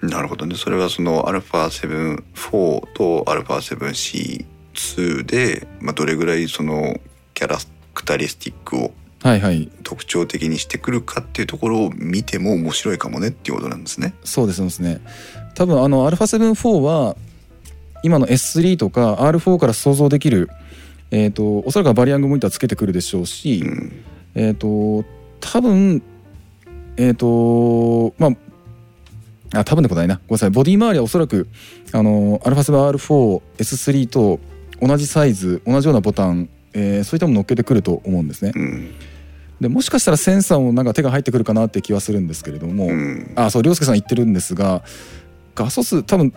なるほどねそれはその α7-4 と α7C2 で、まあ、どれぐらいそのキャラクタリスティックをはいはい特徴的にしてくるかっていうところを見ても面白いかもねっていうことなんですね。そうですそうですね多分あの α7-4 は今の S3 とか R4 から想像できる えー、とおそらくはバリアングモニターつけてくるでしょうし、うん。えっ、と多分えっ、とまああ多分でことないな。ごめんなさい。ボディ周りはおそらくあの α7R4S3 と同じサイズ同じようなボタン、えーそういったもの乗っけてくると思うんですね。うん。でもしかしたらセンサーもなんか手が入ってくるかなって気はするんですけれども、うん。あそう涼介さん言ってるんですが画素数多分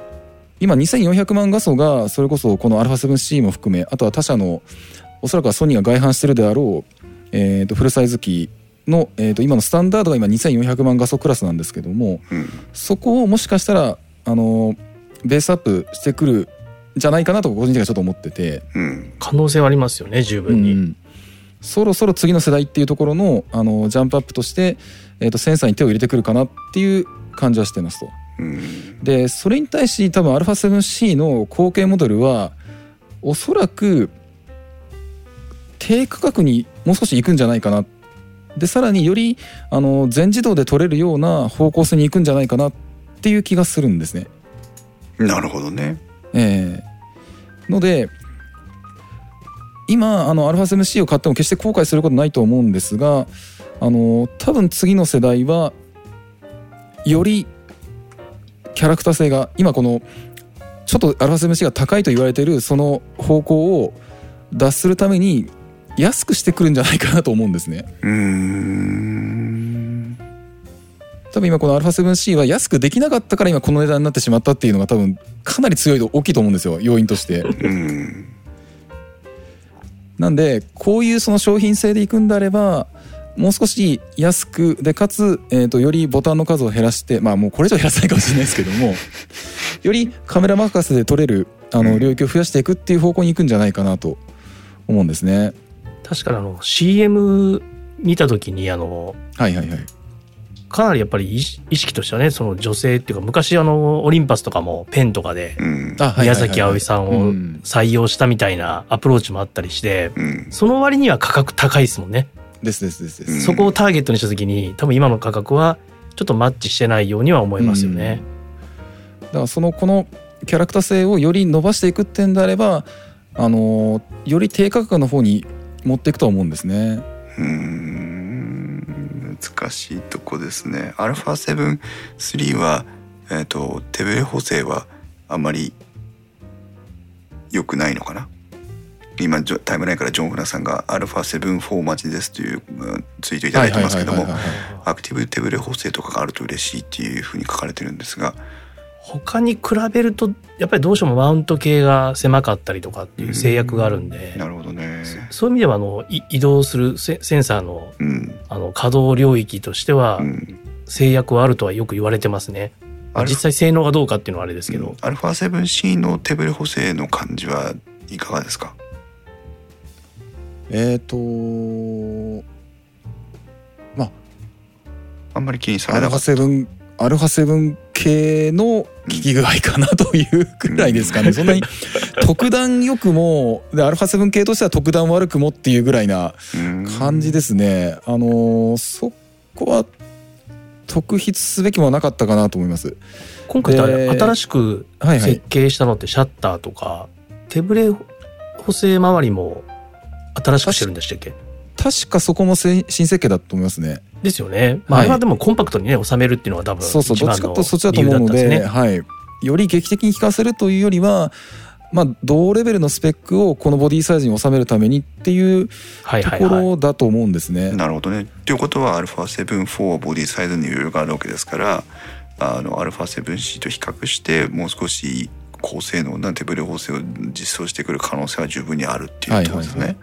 今2400万画素がそれこそこの α7C も含めあとは他社のおそらくはソニーが外販してるであろう、えー、とフルサイズ機の、えー、と今のスタンダードが今2400万画素クラスなんですけどもうん。そこをもしかしたらあのベースアップしてくるんじゃないかなと個人的にはちょっと思ってて、うん。可能性はありますよね十分に、うん。そろそろ次の世代っていうところのあのジャンプアップとして、えー、とセンサーに手を入れてくるかなっていう感じはしてますと。うんでそれに対し多分 α7C の後継モデルはおそらく低価格にもう少し行くんじゃないかなでさらによりあの全自動で撮れるような方向性に行くんじゃないかなっていう気がするんですね。なるほどね。ええので今あの α7C を買っても決して後悔することないと思うんですがあの多分次の世代はよりキャラクター性が今このちょっと α7C が高いと言われているその方向を脱するために安くしてくるんじゃないかなと思うんですね。うーん多分今この α7C は安くできなかったから今この値段になってしまったっていうのが多分かなり強いと大きいと思うんですよ要因として。うんなんでこういうその商品性でいくんであればもう少し安くでかつ、えー、とよりボタンの数を減らしてまあもうこれ以上減らせないかもしれないですけども (laughs) よりカメラ任せで撮れるあの領域を増やしていくっていう方向に行くんじゃないかなと思うんですね。確かにあの CM 見た時にあのはいはいはい。かなりやっぱり意識意識としてはねその女性っていうか昔あのオリンパスとかもペンとかで宮崎あおいさんをうん。採用したみたいなアプローチもあったりしてうん。その割には価格高いですもんね、ですですですです。うんそこをターゲットにした時に多分今の価格はちょっとマッチしてないようには思いますよね。だからそのこのキャラクター性をより伸ばしていくってんであればあのより低価格の方に持っていくとは思うんですね。うーん難しいとこですね。α7-3 は、えっと手ブレ補正はあまり良くないのかな？今タイムラインからジョン・フラさんが α7-4 待ちですといううんツイートいただいてますけどもアクティブ手ブレ補正とかがあると嬉しいっていうふうに書かれてるんですが他に比べるとやっぱりどうしてもマウント系が狭かったりとかっていう制約があるんで、なるほどね。そういう意味ではあのい移動するセセンサーのうん。あの稼働領域としてはうん。制約はあるとはよく言われてますね。実際性能がどうかっていうのはあれですけど、アルファ 7C の手ブレ補正の感じはいかがですか？えっ、とまああんまり気にさアルファれなかった。7アルファ7系の効き具合かなというくらいですかね、そんなに特段良くもでアルファ7系としては特段悪くもっていうぐらいな感じですね。あのーそこは特筆すべきもなかったかなと思います。今回新しくはいはい。設計したのってシャッターとか、手ブレ補正周りも新しくしてるんでしたっけ？確かそこもせ新設計だと思いますねですよね。まあ、はいあれはでもコンパクトにね収めるっていうのが多分そうそうどっちかとそっちだと思うので理由だったんですね。はい、より劇的に効かせるというよりはまあ同レベルのスペックをこのボディサイズに収めるためにっていうとこはいはいはい。ろだと思うんですね。なるほどね。ということは α7-4 はボディサイズに余裕があるわけですからあの α7C と比較してもう少し高性能な手ブレ補正を実装してくる可能性は十分にあるっていうことですね。はいはい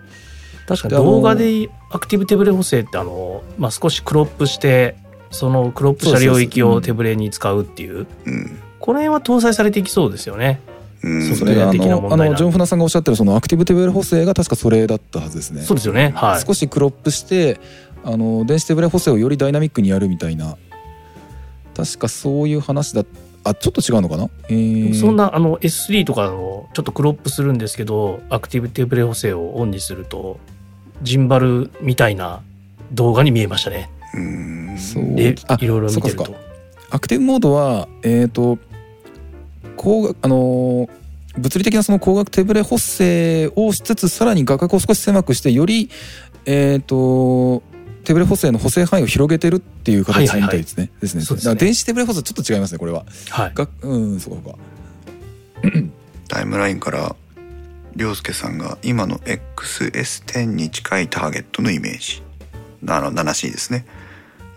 確か動画でアクティブ手ブレ補正ってあの、まあ、少しクロップしてそのクロップした領域を手ブレに使うっていう。うん。この辺は搭載されていきそうですよね。うん。それがあのあのジョン・フナさんがおっしゃってるそのアクティブテーブル補正が確かそれだったはずですね。そうですよね。はい。少しクロップしてあの電子テーブル補正をよりダイナミックにやるみたいな。確かそういう話だあちょっと違うのかな、えー。そんなあの S3 とかのちょっとクロップするんですけどアクティブ手ブレ補正をオンにするとジンバルみたいな動画に見えましたね。うんそういろいろ見てると。アクティブモードはえっ、と光学あのー物理的なその光学手ブレ補正をしつつさらに画角を少し狭くしてよりえっ、と手ブレ補正の補正範囲を広げてるっていう形みたいですね。ですね。電子手ブレ補正ちょっと違いますねこれは。はい。がうんそうかそうか。タイムラインから涼介さんが今の XS10 に近いターゲットのイメージ。あの 7C ですね。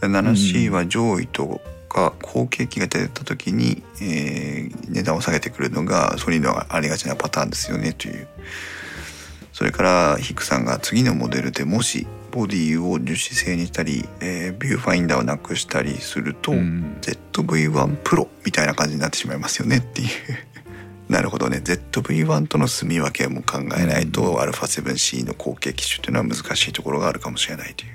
7C は上位とか後継機が出た時に、えー値段を下げてくるのがソニーのありがちなパターンですよねという。それからヒクさんが次のモデルでもしボディを樹脂製にしたり、えービューファインダーをなくしたりすると、うん。ZV-1 プロみたいな感じになってしまいますよねっていうなるほどね。ZV-1 との住み分けも考えないと、α7C の後継機種っていうのは難しいところがあるかもしれないという。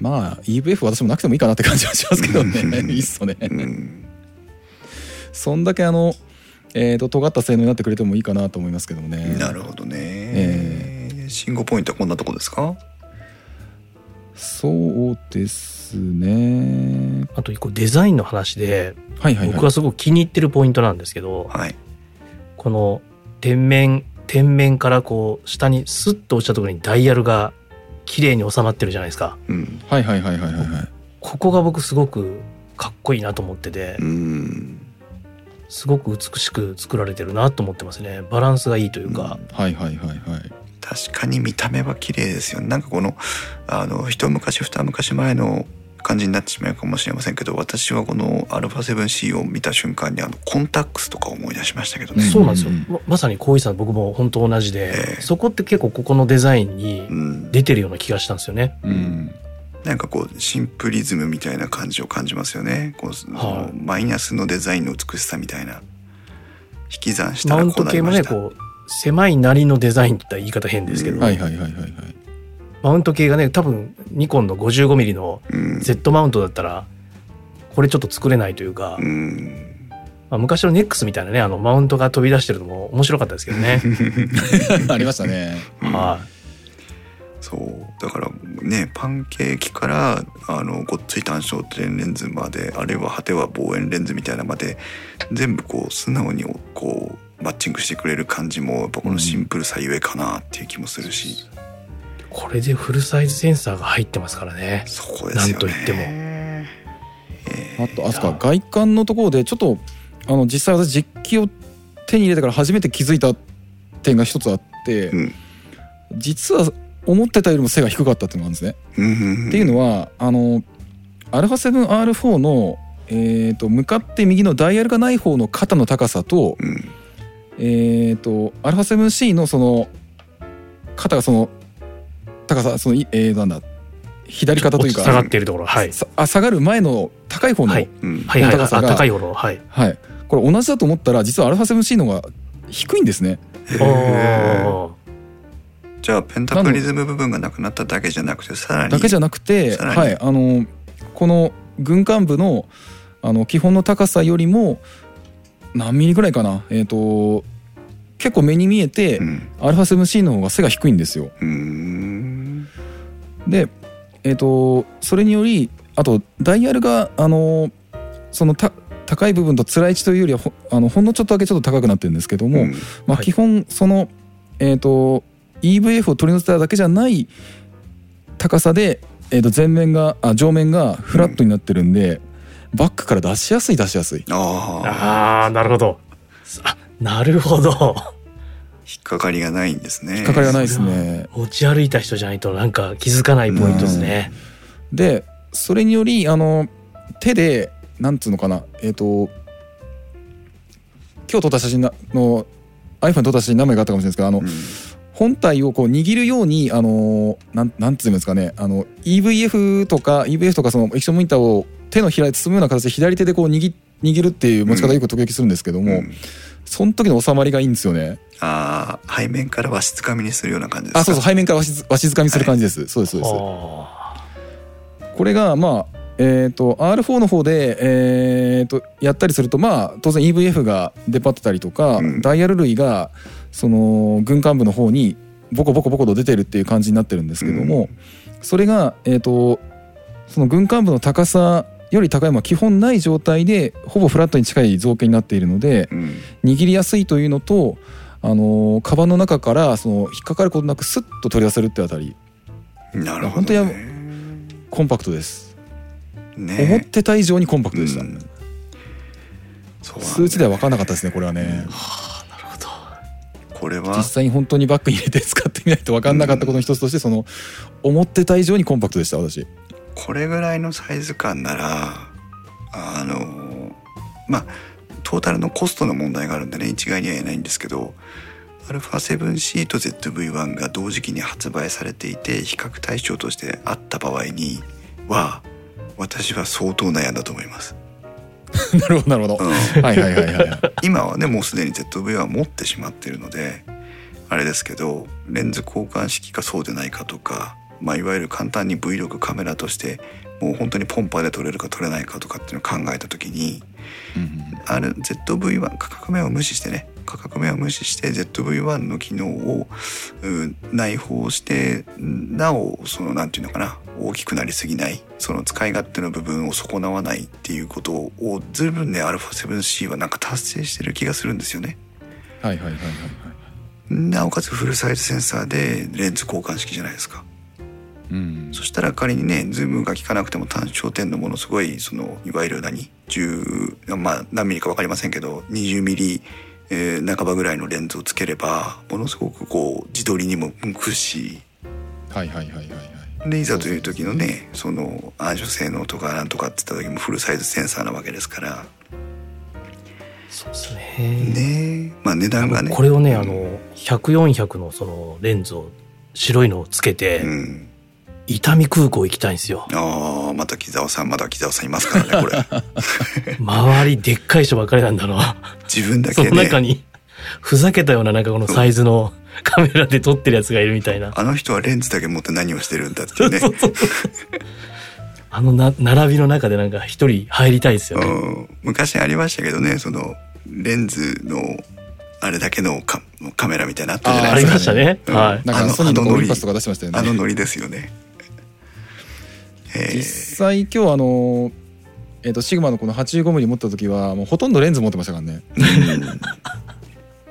まあ EVF 私もなくてもいいかなって感じはしますけどね。うん。いいっすよね。うん。そんだけあの、えー、と尖った性能になってくれてもいいかなと思いますけどもね。なるほどね、え。信号ポイントはこんなとこですか？そうですね。あと一個デザインの話ではいはいはい。僕はすごく気に入ってるポイントなんですけど、はいこの天面天面からこう下にスッと落ちたところにダイヤルが綺麗に収まってるじゃないですかうんはいはいはいはいはいはい。ここが僕すごくかっこいいなと思っててうんすごく美しく作られてるなと思ってますねバランスがいいというか、はいはいはいはい。確かに見た目は綺麗ですよ。ねなんかこのあの一昔二昔前の感じになってしまうかもしれませんけど私はこの α7C を見た瞬間にあのコンタックスとか思い出しましたけどね、うん。そうなんですよ。ままさに浩一さん僕も本当同じで、ええ。そこって結構ここのデザインにうん、出てるような気がしたんですよね。うん。なんかこうシンプリズムみたいな感じを感じますよね。こうそのはい。マイナスのデザインの美しさみたいな。引き算したマウらこうント系もねなりましたこう狭いなりのデザインって言い方変ですけど、うん。はいはいはいはいはい。マウント系がね多分ニコンの 55mm のうん、Z マウントだったらこれちょっと作れないというか、うん、まあ、昔の NEX みたいなねあのマウントが飛び出してるのも面白かったですけどね。(laughs) ありましたね。(laughs) はそう。だからねパンケーキからあのごっつい単焦点レンズまであるいは果ては望遠レンズみたいなまで全部こう素直にこうマッチングしてくれる感じもやっぱこのシンプルさゆえかなっていう気もするし、いこれでフルサイズセンサーが入ってますからね。そこですよね。なんと言っても。えあとあそっか外観のところでちょっとあの実際私実機を手に入れてから初めて気づいた点が一つあって、うん。実は思ってたよりも背が低かったっていうのがあるんですね。うんうんうん。っていうのはあの α7R4 のえー、と向かって右のダイヤルがない方の肩の高さと,、うんえー、と α7C のその肩がその高さそのいえー、なんだ左肩というか下がっているところはい。さあ下がる前の高い方の、ははい。いうんはいはい高さがあ高い方のはい。これ同じだと思ったら実は α7C の方が低いんですね。じゃあペンタプリズム部分がなくなっただけじゃなくてさらにだけじゃなくて、はい、あのこの軍艦部のあの基本の高さよりも何ミリぐらいかな、えっ、と結構目に見えて、うん、α7C の方が背が低いんですよ。で、えっ、とそれによりあとダイヤルがあのそのた高い部分とつらい位置というよりはほあのほんのちょっとだけちょっと高くなってるんですけども、うん。まあ、はい。基本その、えー、と EVF を取り乗せただけじゃない高さで、えー、と前面があ上面がフラットになってるんで、バックから出しやすい出しやすい。ああなるほど。あなるほど。引っかかりがないんですね。引っかかりがないですね。持ち歩いた人じゃないとなんか気づかないポイントですね。でそれによりあの手でなんつうのかな。えっ、と今日撮った写真なの iPhone に撮った写真何枚かあったかもしれないですけどあの、うん。本体をこう握るようにあのなんなんていうんですかね。あの EVF とか EVF とかその液晶モニターを手のひらで包むような形で左手でこう握握るっていう持ち方をよく時々するんですけども、うん。その時の収まりがいいんですよね。ああ背面からわしつかみにするような感じですか？あそうそう背面からわしわしづかみする感じです、そうですそうです。あ。これがまあえー、と R4 の方で、えー、とやったりするとまあ当然 EVF が出張ってたりとか、うん。ダイヤル類がその軍艦部の方にボコボコボコと出てるっていう感じになってるんですけども、うん。それが、えー、とその軍艦部の高さより高いものは基本ない状態でほぼフラットに近い造形になっているのでうん。握りやすいというのと、あのーカバンの中からその引っかかることなくスッと取り出せるってあたり。なるほ本当ど、にね、コンパクトです。ね。思ってた以上にコンパクトでした。うん。そうなんだよ数値では分からなかったですねこれはね、なるほど。これは。実際に本当にバッグに入れて使ってみないと分かんなかったことの一つとしてその思ってた以上にコンパクトでした私これぐらいのサイズ感ならあのまあトータルのコストの問題があるんでね一概には言えないんですけど α7C と ZV-1 が同時期に発売されていて比較対象としてあった場合には私は相当悩んだと思います、(laughs) なるほどなるほど、うん。はいはいはいはい (laughs) 今はねもうすでに ZV は持ってしまっているのであれですけどレンズ交換式かそうでないかとか、まあ、いわゆる簡単に Vlog カメラとしてもう本当にポンパで撮れるか撮れないかとかっていうのを考えた時にある ZV-1 価格面を無視してね価格面を無視して ZV-1 の機能をうん内包してなおそのなんていうのかな大きくなりすぎないその使い勝手の部分を損なわないっていうことを随分ね α7C はなんか達成してる気がするんですよね。はいはいはいはいはいなおかつフルサイズセンサーでレンズ交換式じゃないですか。うん。そしたら仮にねズームが効かなくても単焦点のものすごいそのいわゆる何？10まあ何ミリか分かりませんけど20ミリ、えー半ばぐらいのレンズをつければものすごくこう自撮りにも向くし。はいはいはいはいはい。でいざという時のねその暗所性能とかなんとかって言った時もフルサイズセンサーなわけですから。そうですね。ね。まあ値段がね。これをねあの100400のそのレンズを白いのをつけて、うん伊丹空港行きたいんですよ。ああまた木澤さんまだ木澤さんいますからねこれ。(laughs) 周りでっかい人ばっかりなんだな自分だそけね。の中にふざけたようななんかこのサイズのカメラで撮ってるやつがいるみたいな。あの人はレンズだけ持って何をしてるんだっていうねそうそう。あのな並びの中でなんか一人入りたいですよね、うん。昔ありましたけどねそのレンズのあれだけのカカメラみたいなのあったじゃあないですか。ありましたね、うん。はい。なんかあのソニーとかあのノリ。オリンパスとか出してましたよね。あのノリですよね。え実ー。際今日あのえっ、とシグマのこの 85mm 持った時はもうほとんどレンズ持ってましたからね。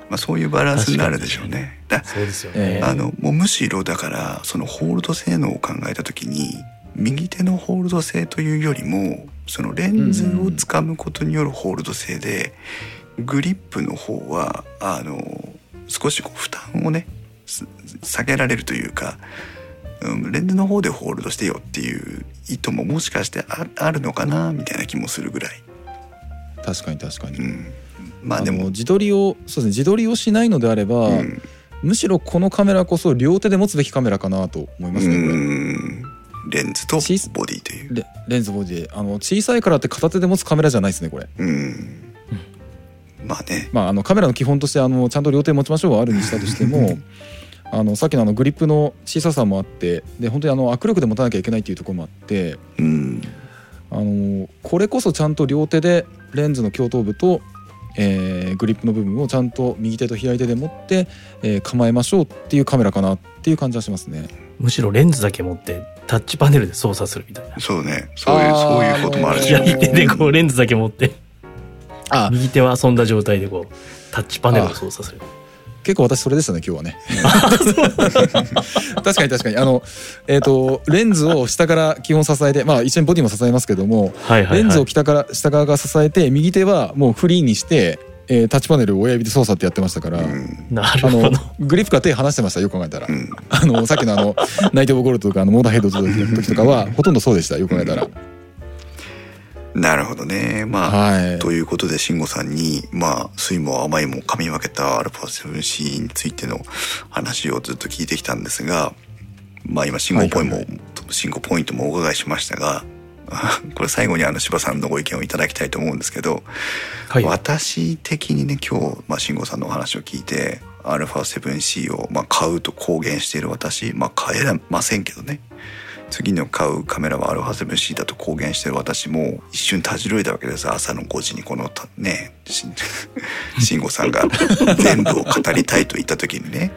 まあそういうバランスになるでしょうね。だそうですよね、えあのもうむしろだからそのホールド性能を考えた時に右手のホールド性というよりもそのレンズを掴むことによるホールド性で、グリップの方はあの少しこう負担をねす下げられるというか、うん、レンズの方でホールドしてよっていう意図ももしかしてああるのかなみたいな気もするぐらい確かに確かに、うん、まあでも自撮りをそうですね自撮りをしないのであれば、うんむしろこのカメラこそ両手で持つべきカメラかなと思いますねこれ。うんレンズとボデ小ィという。レレンズボディあの小さいからって片手で持つカメラじゃないですねこれ。うん。まあね。まああのカメラの基本としてあのちゃんと両手持ちましょうはあるにしたとしても (laughs) あのさっきのあのグリップの小ささもあってで本当にあの握力で持たなきゃいけないっていうところもあってうん。あのこれこそちゃんと両手でレンズの鏡頭部と、えーグリップの部分をちゃんと右手と左手で持って、えー構えましょうっていうカメラかなっていう感じはしますね。むしろレンズだけ持ってタッチパネルで操作するみたいなそうね。そういう、そういうこともあるし。左手でこうレンズだけ持ってあ右手は遊んだ状態でこうタッチパネルを操作する結構私それでしたね今日はね。(laughs) 確かに確かに。あのえっ、とレンズを下から基本支えてまあ一緒にボディも支えますけどもはいはい、はい、レンズを北から下側が支えて右手はもうフリーにして、えータッチパネルを親指で操作ってやってましたから、うん。あのなるほど。グリップから手離してましたよく考えたら、うん。あのさっきのあのナイト・オブ・ゴールドとかあのモーダーヘッドの時とかはほとんどそうでしたよく考えたらなるほどね。まあ、はい。ということで慎吾さんにまあ酸いも甘いも噛み分けた α7C についての話をずっと聞いてきたんですがまあ今慎吾ポイントも、はいはい慎吾ポイントもお伺いしましたがあ (laughs) これ最後にあの柴さんのご意見をいただきたいと思うんですけど、はい。私的にね今日、まあ、慎吾さんのお話を聞いて α7C を、まあ、買うと公言している私、まあ、買えませんけどね次の買うカメラは α7C だと公言してる私も一瞬たじろいだわけです。朝の5時にこのたねし慎吾 (laughs) さんが全部を語りたいと言った時にね。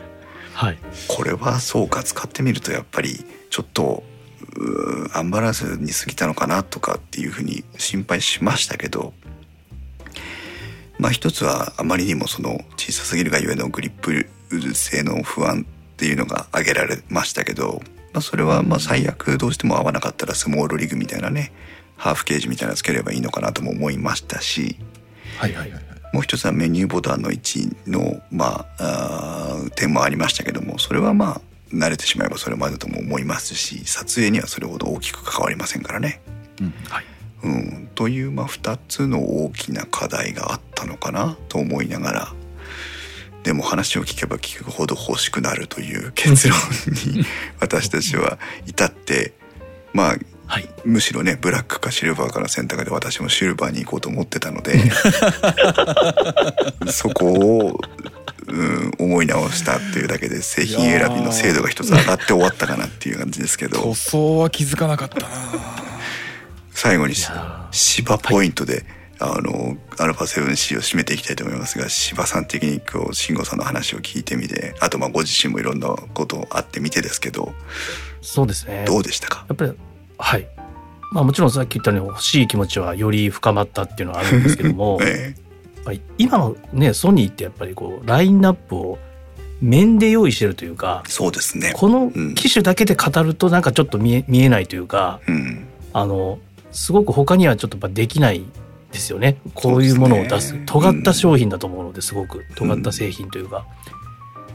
はい。これはそうか使ってみるとやっぱりちょっとアンバランスに過ぎたのかなとかっていうふうに心配しましたけど。まあ一つはあまりにもその小さすぎるがゆえのグリップ性の不安っていうのが挙げられましたけど、まあ、それはまあ最悪どうしても合わなかったらスモールリグみたいなねハーフケージみたいなのつければいいのかなとも思いましたしはいはいはい。はいもう一つはメニューボタンの位置の、まあ、あー点もありましたけどもそれはまあ慣れてしまえばそれまでとも思いますし撮影にはそれほど大きく関わりませんからね。うんはい。うん、という、まあ、2つの大きな課題があったのかなと思いながらでも話を聞けば聞くほど欲しくなるという結論に私たちは至ってまあはい。むしろねブラックかシルバーかの選択で私もシルバーに行こうと思ってたので (laughs) そこを、うん、思い直したっていうだけで製品選びの精度が一つ上がって終わったかなっていう感じですけど。塗装は気づかなかったな最後に芝ポイントで、あの α7C を締めていきたいと思いますが芝さん的に今日慎吾さんの話を聞いてみてあとまあご自身もいろんなことあってみてですけどそうですね。どうでしたか？やっぱりはい。まあもちろんさっき言ったように欲しい気持ちはより深まったっていうのはあるんですけども (laughs) えやっぱり今のねソニーってやっぱりこうラインナップを面で用意してるというかえそうですね。このうん。機種だけで語るとなんかちょっと見え見えないというかうん。あのすごく他にはちょっとできないですよね。こういうものを出す。ね。尖った商品だと思うのですごく。尖った製品というか。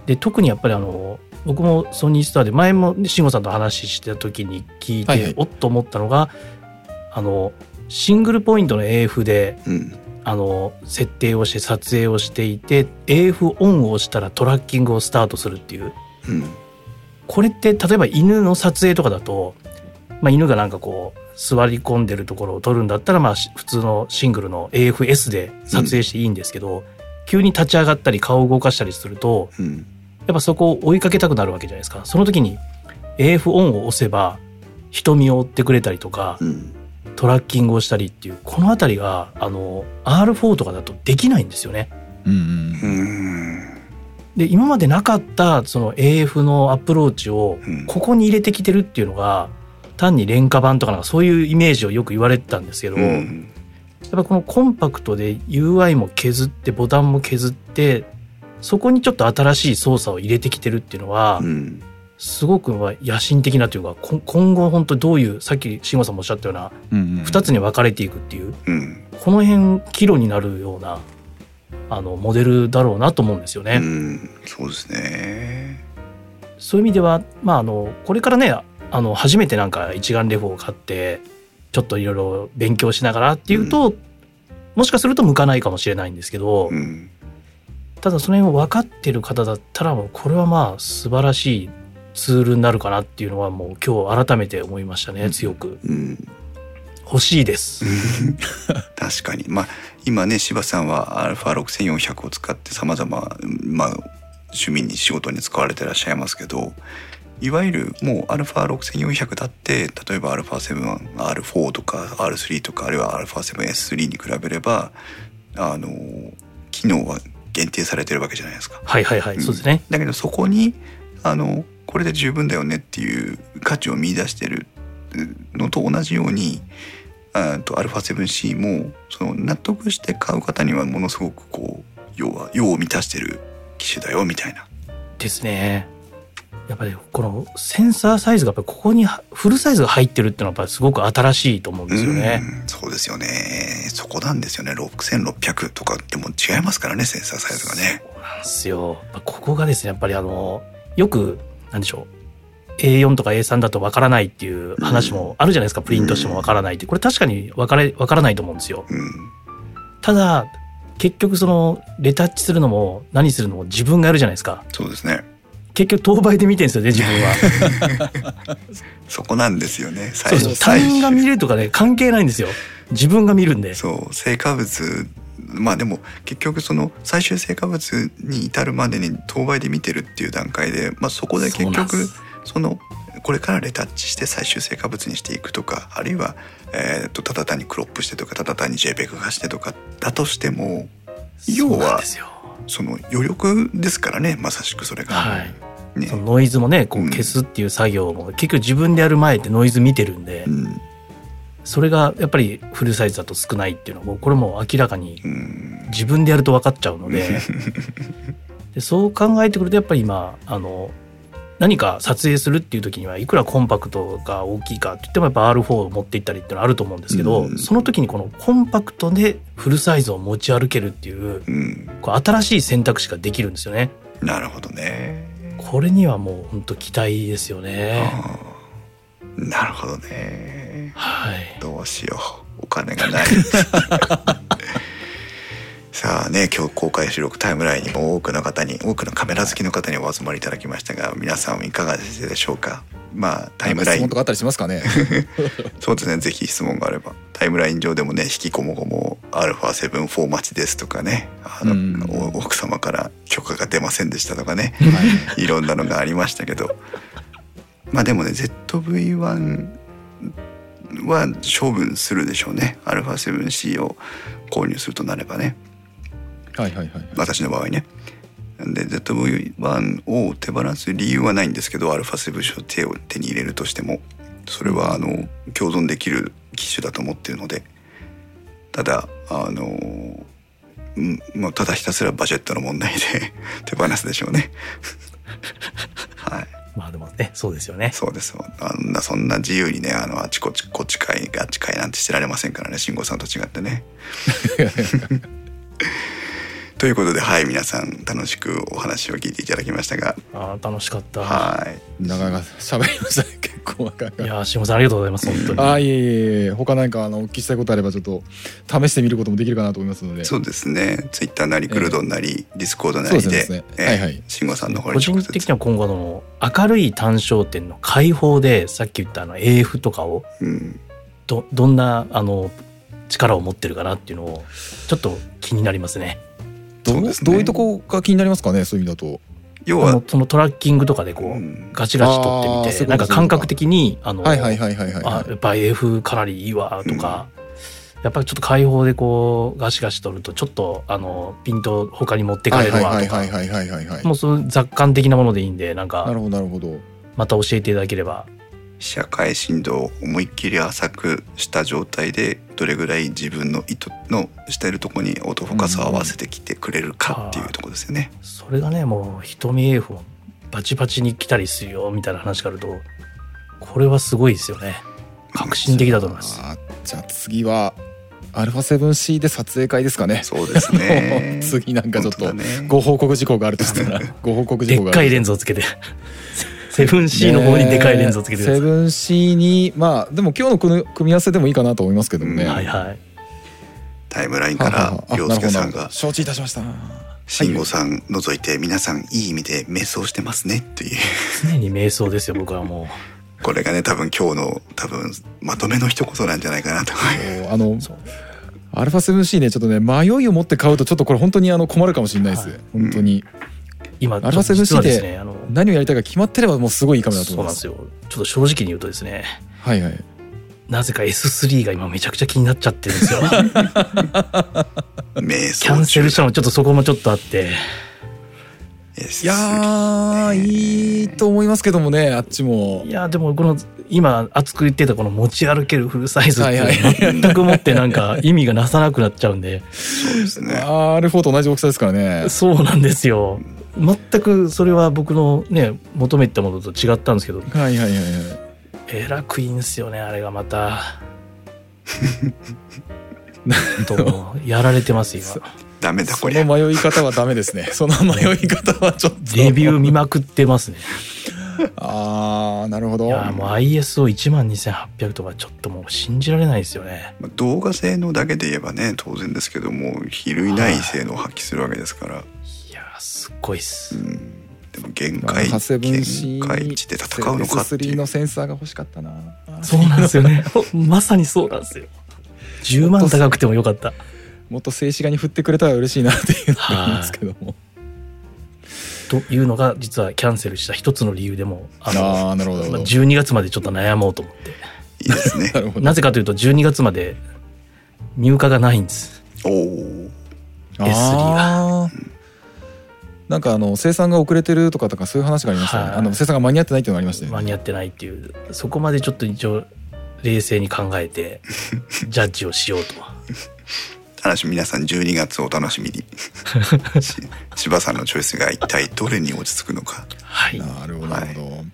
で特にやっぱりあの僕もソニースターで前も慎吾さんと話してた時に聞いて、はいはい。おっと思ったのがあのシングルポイントの AF でうん。あの設定をして撮影をしていて AF オンを押したらトラッキングをスタートするっていう。うん。これって例えば犬の撮影とかだと、まあ、犬がなんかこう座り込んでるところを撮るんだったらまあし普通のシングルの AFS で撮影していいんですけど、急に立ち上がったり顔を動かしたりするとうん。やっぱそこを追いかけたくなるわけじゃないですか。その時に AF オンを押せば瞳を追ってくれたりとかうん。トラッキングをしたりっていうこの辺りがあの R4 とかだとできないんですよね。うんうんうん。で今までなかったその AF のアプローチをうん。ここに入れてきてるっていうのが単に廉価版とかなんかそういうイメージをよく言われてたんですけど、やっうん。ぱこのコンパクトで UI も削ってボタンも削ってそこにちょっと新しい操作を入れてきてるっていうのはうんすごくまあ野心的なというかこ今後本当どういうさっき慎吾さんもおっしゃったようなうんうん。2つに分かれていくっていううん。この辺岐路になるようなあのモデルだろうなと思うんですよね。うん。そうですね。そういう意味では、まあ、あのこれからねあの初めてなんか一眼レフを買ってちょっといろいろ勉強しながらっていうと、もしかすると向かないかもしれないんですけど、うん。ただその辺を分かってる方だったらもうこれはまあ素晴らしいツールになるかなっていうのはもう今日改めて思いましたね強く。うん。欲しいです。(laughs) 確かに。まあ今ね柴さんは α6400 を使ってさまざままあ趣味に仕事に使われてらっしゃいますけどいわゆるもう α6400 だって例えば α7R4 とか R3 とかあるいは α7S3 に比べればあの機能は限定されてるわけじゃないですか。はいはいはい、うんそうですね。だけどそこにあのこれで十分だよねっていう価値を見出してるのと同じようにあと α7C もその納得して買う方にはものすごくこう要は用を満たしてる機種だよみたいな。ですね。 やっぱりこのセンサーサイズがやっぱここにフルサイズが入ってるっていうのはやっぱすごく新しいと思うんですよね。うそうですよね。そこなんですよね。6600とかでも違いますからねセンサーサイズがね。そうなんですよ。ここがですねやっぱりあのよくなんでしょう A4 とか A3 だとわからないっていう話もあるじゃないですか、プリントしてもわからないってこれ確かにわからわからないと思うんですよ。うんただ結局そのレタッチするのも何するのも自分がやるじゃないですか。そうですね。結局当倍で見てるんですよね自分は。(laughs) そこなんですよね。そうそう他人が見るとかね関係ないんですよ。自分が見るんで。そう成果物まあでも結局その最終成果物に至るまでに当倍で見てるっていう段階で、まあ、そこで結局そのこれからレタッチして最終成果物にしていくとかあるいは、えー、とただ単にクロップしてとかただ単に JPEG 化してとかだとしても要そうなんはですよ。その余力ですからねまさしくそれが。はい。ねそのノイズもねこううん消すっていう作業も結局自分でやる前ってノイズ見てるんで、うんそれがやっぱりフルサイズだと少ないっていうのはもうこれもう明らかにうん自分でやると分かっちゃうので (laughs) でそう考えてくるとやっぱり今あの何か撮影するっていう時にはいくらコンパクトが大きいかって言ってもやっぱ R4 を持っていったりっていうのはあると思うんですけど、うんその時にこのコンパクトでフルサイズを持ち歩けるっていううんこう新しい選択肢ができるんですよね。なるほどね。これにはもう本当期待ですよね。なるほどね。はい。どうしようお金がない (laughs) さあね今日公開収録タイムラインにも多くの方に多くのカメラ好きの方にお集まりいただきましたが皆さんいかがでしたでしょうか？まあタイムライン。質問とかあったりしますかね？(laughs) そうですねぜひ質問があれば。タイムライン上でもね引きこもごも α7-4 待ちですとかねあの、うん。お奥様から許可が出ませんでしたとかねはい。ろんなのがありましたけど。まあでもね ZV-1 は処分するでしょうね。α7C を購入するとなればねはいはいはい。私の場合ね。で ZV-1 を手放す理由はないんですけど α7C を手を手に入れるとしてもそれはあの共存できる機種だと思ってるのでただあのうんまあただひたすらバジェットの問題で (laughs) 手放すでしょうね。(laughs) はい。まあでもね、そうですよね。そうですあんなそんな自由にねあのあちこちこっちかいあっちかいなんてしてられませんからね慎吾さんと違ってね。(laughs) ということではい皆さん楽しくお話を聞いていただきましたが。あー楽しかった。はい。長々喋りましたね結構若いやー、しもさんありがとうございます、本当に。ああいえいえいえ。他何かあのお聞きしたいことあればちょっと試してみることもできるかなと思いますので。そうですね。ツイッターなりグルドンなり、ディスコードなそうりでね。えーはい。はい慎吾さんの方個に直接、人的には今後の明るい単焦点の開放でさっき言ったあの AF とかをうん、どどんなあの力を持ってるかなっていうのをちょっと気になりますね。どそううですね。どういうとこが気になりますかね？そういう意味だと。要はそのトラッキングとかでこう、うん。ガチガチ撮ってみてなんか感覚的にあの、はいはいはいはいはいあはい。やっぱ AF かなりいいわとか、やっぱりちょっと開放でこうガシガシ撮るとちょっとあのピント他に持ってかれるわとかはいはいはいはいはいはいはい。もうその雑感的なものでいいんでなんかなるほどなるほど。また教えていただければ社会振動を思いっきり浅くした状態でどれぐらい自分の意図のしているところにオートフォーカスを合わせてきてくれるかっていうところですよね。それがねもう瞳 AF もバチバチに来たりするよみたいな話があるとこれはすごいですよね。革新的だと思います。じゃあ次は α7C で撮影会ですかね。そうですね。(laughs) 次なんかちょっとご報告事項があるとしたらご報告事項があるでっかいレンズをつけて 7C の方にでかいレンズをつけてください、7C にまあでも今日の組み組み合わせでもいいかなと思いますけどもね、はいはい。タイムラインから洋介さんが承知いたしました慎吾さん除いて皆さんいい意味で瞑想してますね。っていう。常に瞑想ですよ僕はもこれがね多分今日の多分まとめの一言なんじゃないかなと (laughs) あのアルファ 7C ねちょっとね迷いを持って買うとちょっとこれ本当にあの困るかもしれないです、はい。本当に、う今アルファちょっと実は 7C でねあの何をやりたいか決まってればもうすごいいいカメラだと思いますそうなんですよ。ちょっと正直に言うとですね。はいはい。なぜか S3 が今めちゃくちゃ気になっちゃってるんですよ。(laughs) キャンセルしたのちょっとそこもちょっとあって。いやーいいと思いますけどもねあっちも。いやでもこの今熱く言ってたこの持ち歩けるフルサイズって全くもってなんか意味がなさなくなっちゃうんで。そうですね。R4 と同じ大きさですからね。そうなんですよ全くそれは僕のね求めてたものと違ったんですけど。はいはいはいはい。えらくいいんですよねあれがまた。(laughs) とやられてます今。ダメだそこりゃ。の迷い方はダメですね。(laughs) その迷い方はちょっと。レビュー見まくってますね。ああなるほど。いやもう ISO12800 とかちょっともう信じられないですよね。まあ動画性能だけで言えばね当然ですけども比類ない性能を発揮するわけですから、すっごいっす。うん、でも限界限 7C 界値で戦うのかってい S3 うのセンサーが欲しかったな。そうなんですよね。(laughs) まさにそうなんですよ。10万高くてもよかった。もっと静止画に振ってくれたら嬉しいなっていうのがありますけども。というのが実はキャンセルした一つの理由でもあのああなるほど。なるほまあど12月までちょっと悩もうと思って。いいですね。なるほど。なぜかというと12月まで入荷がないんです。おお S3 あーなんかあの生産が遅れてるとかとかそういう話がありましたね、はい。あの生産が間に合ってないっていうのがありました間に合ってないっていうそこまでちょっと一応冷静に考えて (laughs) ジャッジをしようと。楽しみ皆さん12月をお楽しみに。(laughs) し柴さんのチョイスが一体どれに落ち着くのか。はい。なるほどなるほ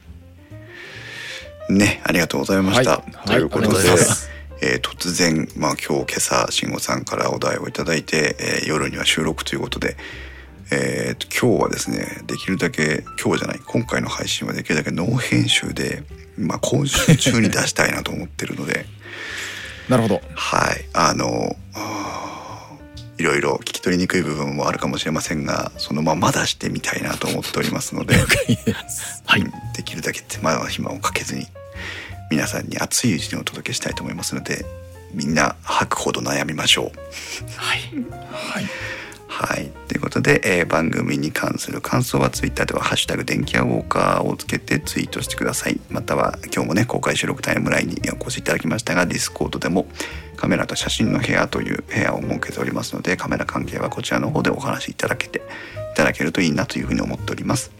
ど、ねありがとうございました、はい。ということでえー突然、まあ、今日今朝慎吾さんからお題をいただいて、えー夜には収録ということで、えーと今日はですねできるだけ今日じゃない今回の配信はできるだけノー編集で、まあ、今週中に出したいなと思ってるので。(laughs) なるほど。はい。あのいろいろ聞き取りにくい部分もあるかもしれませんがそのまま出してみたいなと思っておりますので、(laughs) はい。うん。できるだけ手間暇をかけずに皆さんに熱いうちにお届けしたいと思いますのでみんな吐くほど悩みましょう。はい。はいはい。ということで、えー番組に関する感想はツイッターでは「ハッシュタグ電気屋ウォーカー」をつけてツイートしてください。または今日もね公開収録タイムラインにお越しいただきましたがディスコードでもカメラと写真の部屋という部屋を設けておりますのでカメラ関係はこちらの方でお話しいただけていただけるといいなというふうに思っております。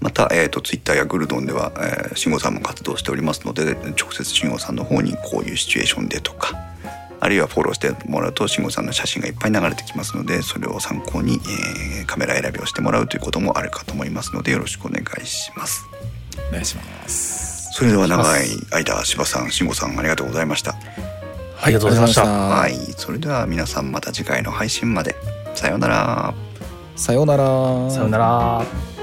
また、えー、とツイッターやグルドンでは、えー、慎吾さんも活動しておりますので直接慎吾さんの方にこういうシチュエーションでとかあるいはフォローしてもらうと慎吾さんの写真がいっぱい流れてきますのでそれを参考に、えーカメラ選びをしてもらうということもあるかと思いますのでよろしくお願いします。お願いしますそれでは長い間柴さん慎吾さんありがとうございました。ありがとうございましたははいいそれでは皆さんまた次回の配信までさようなら。さようならさよなら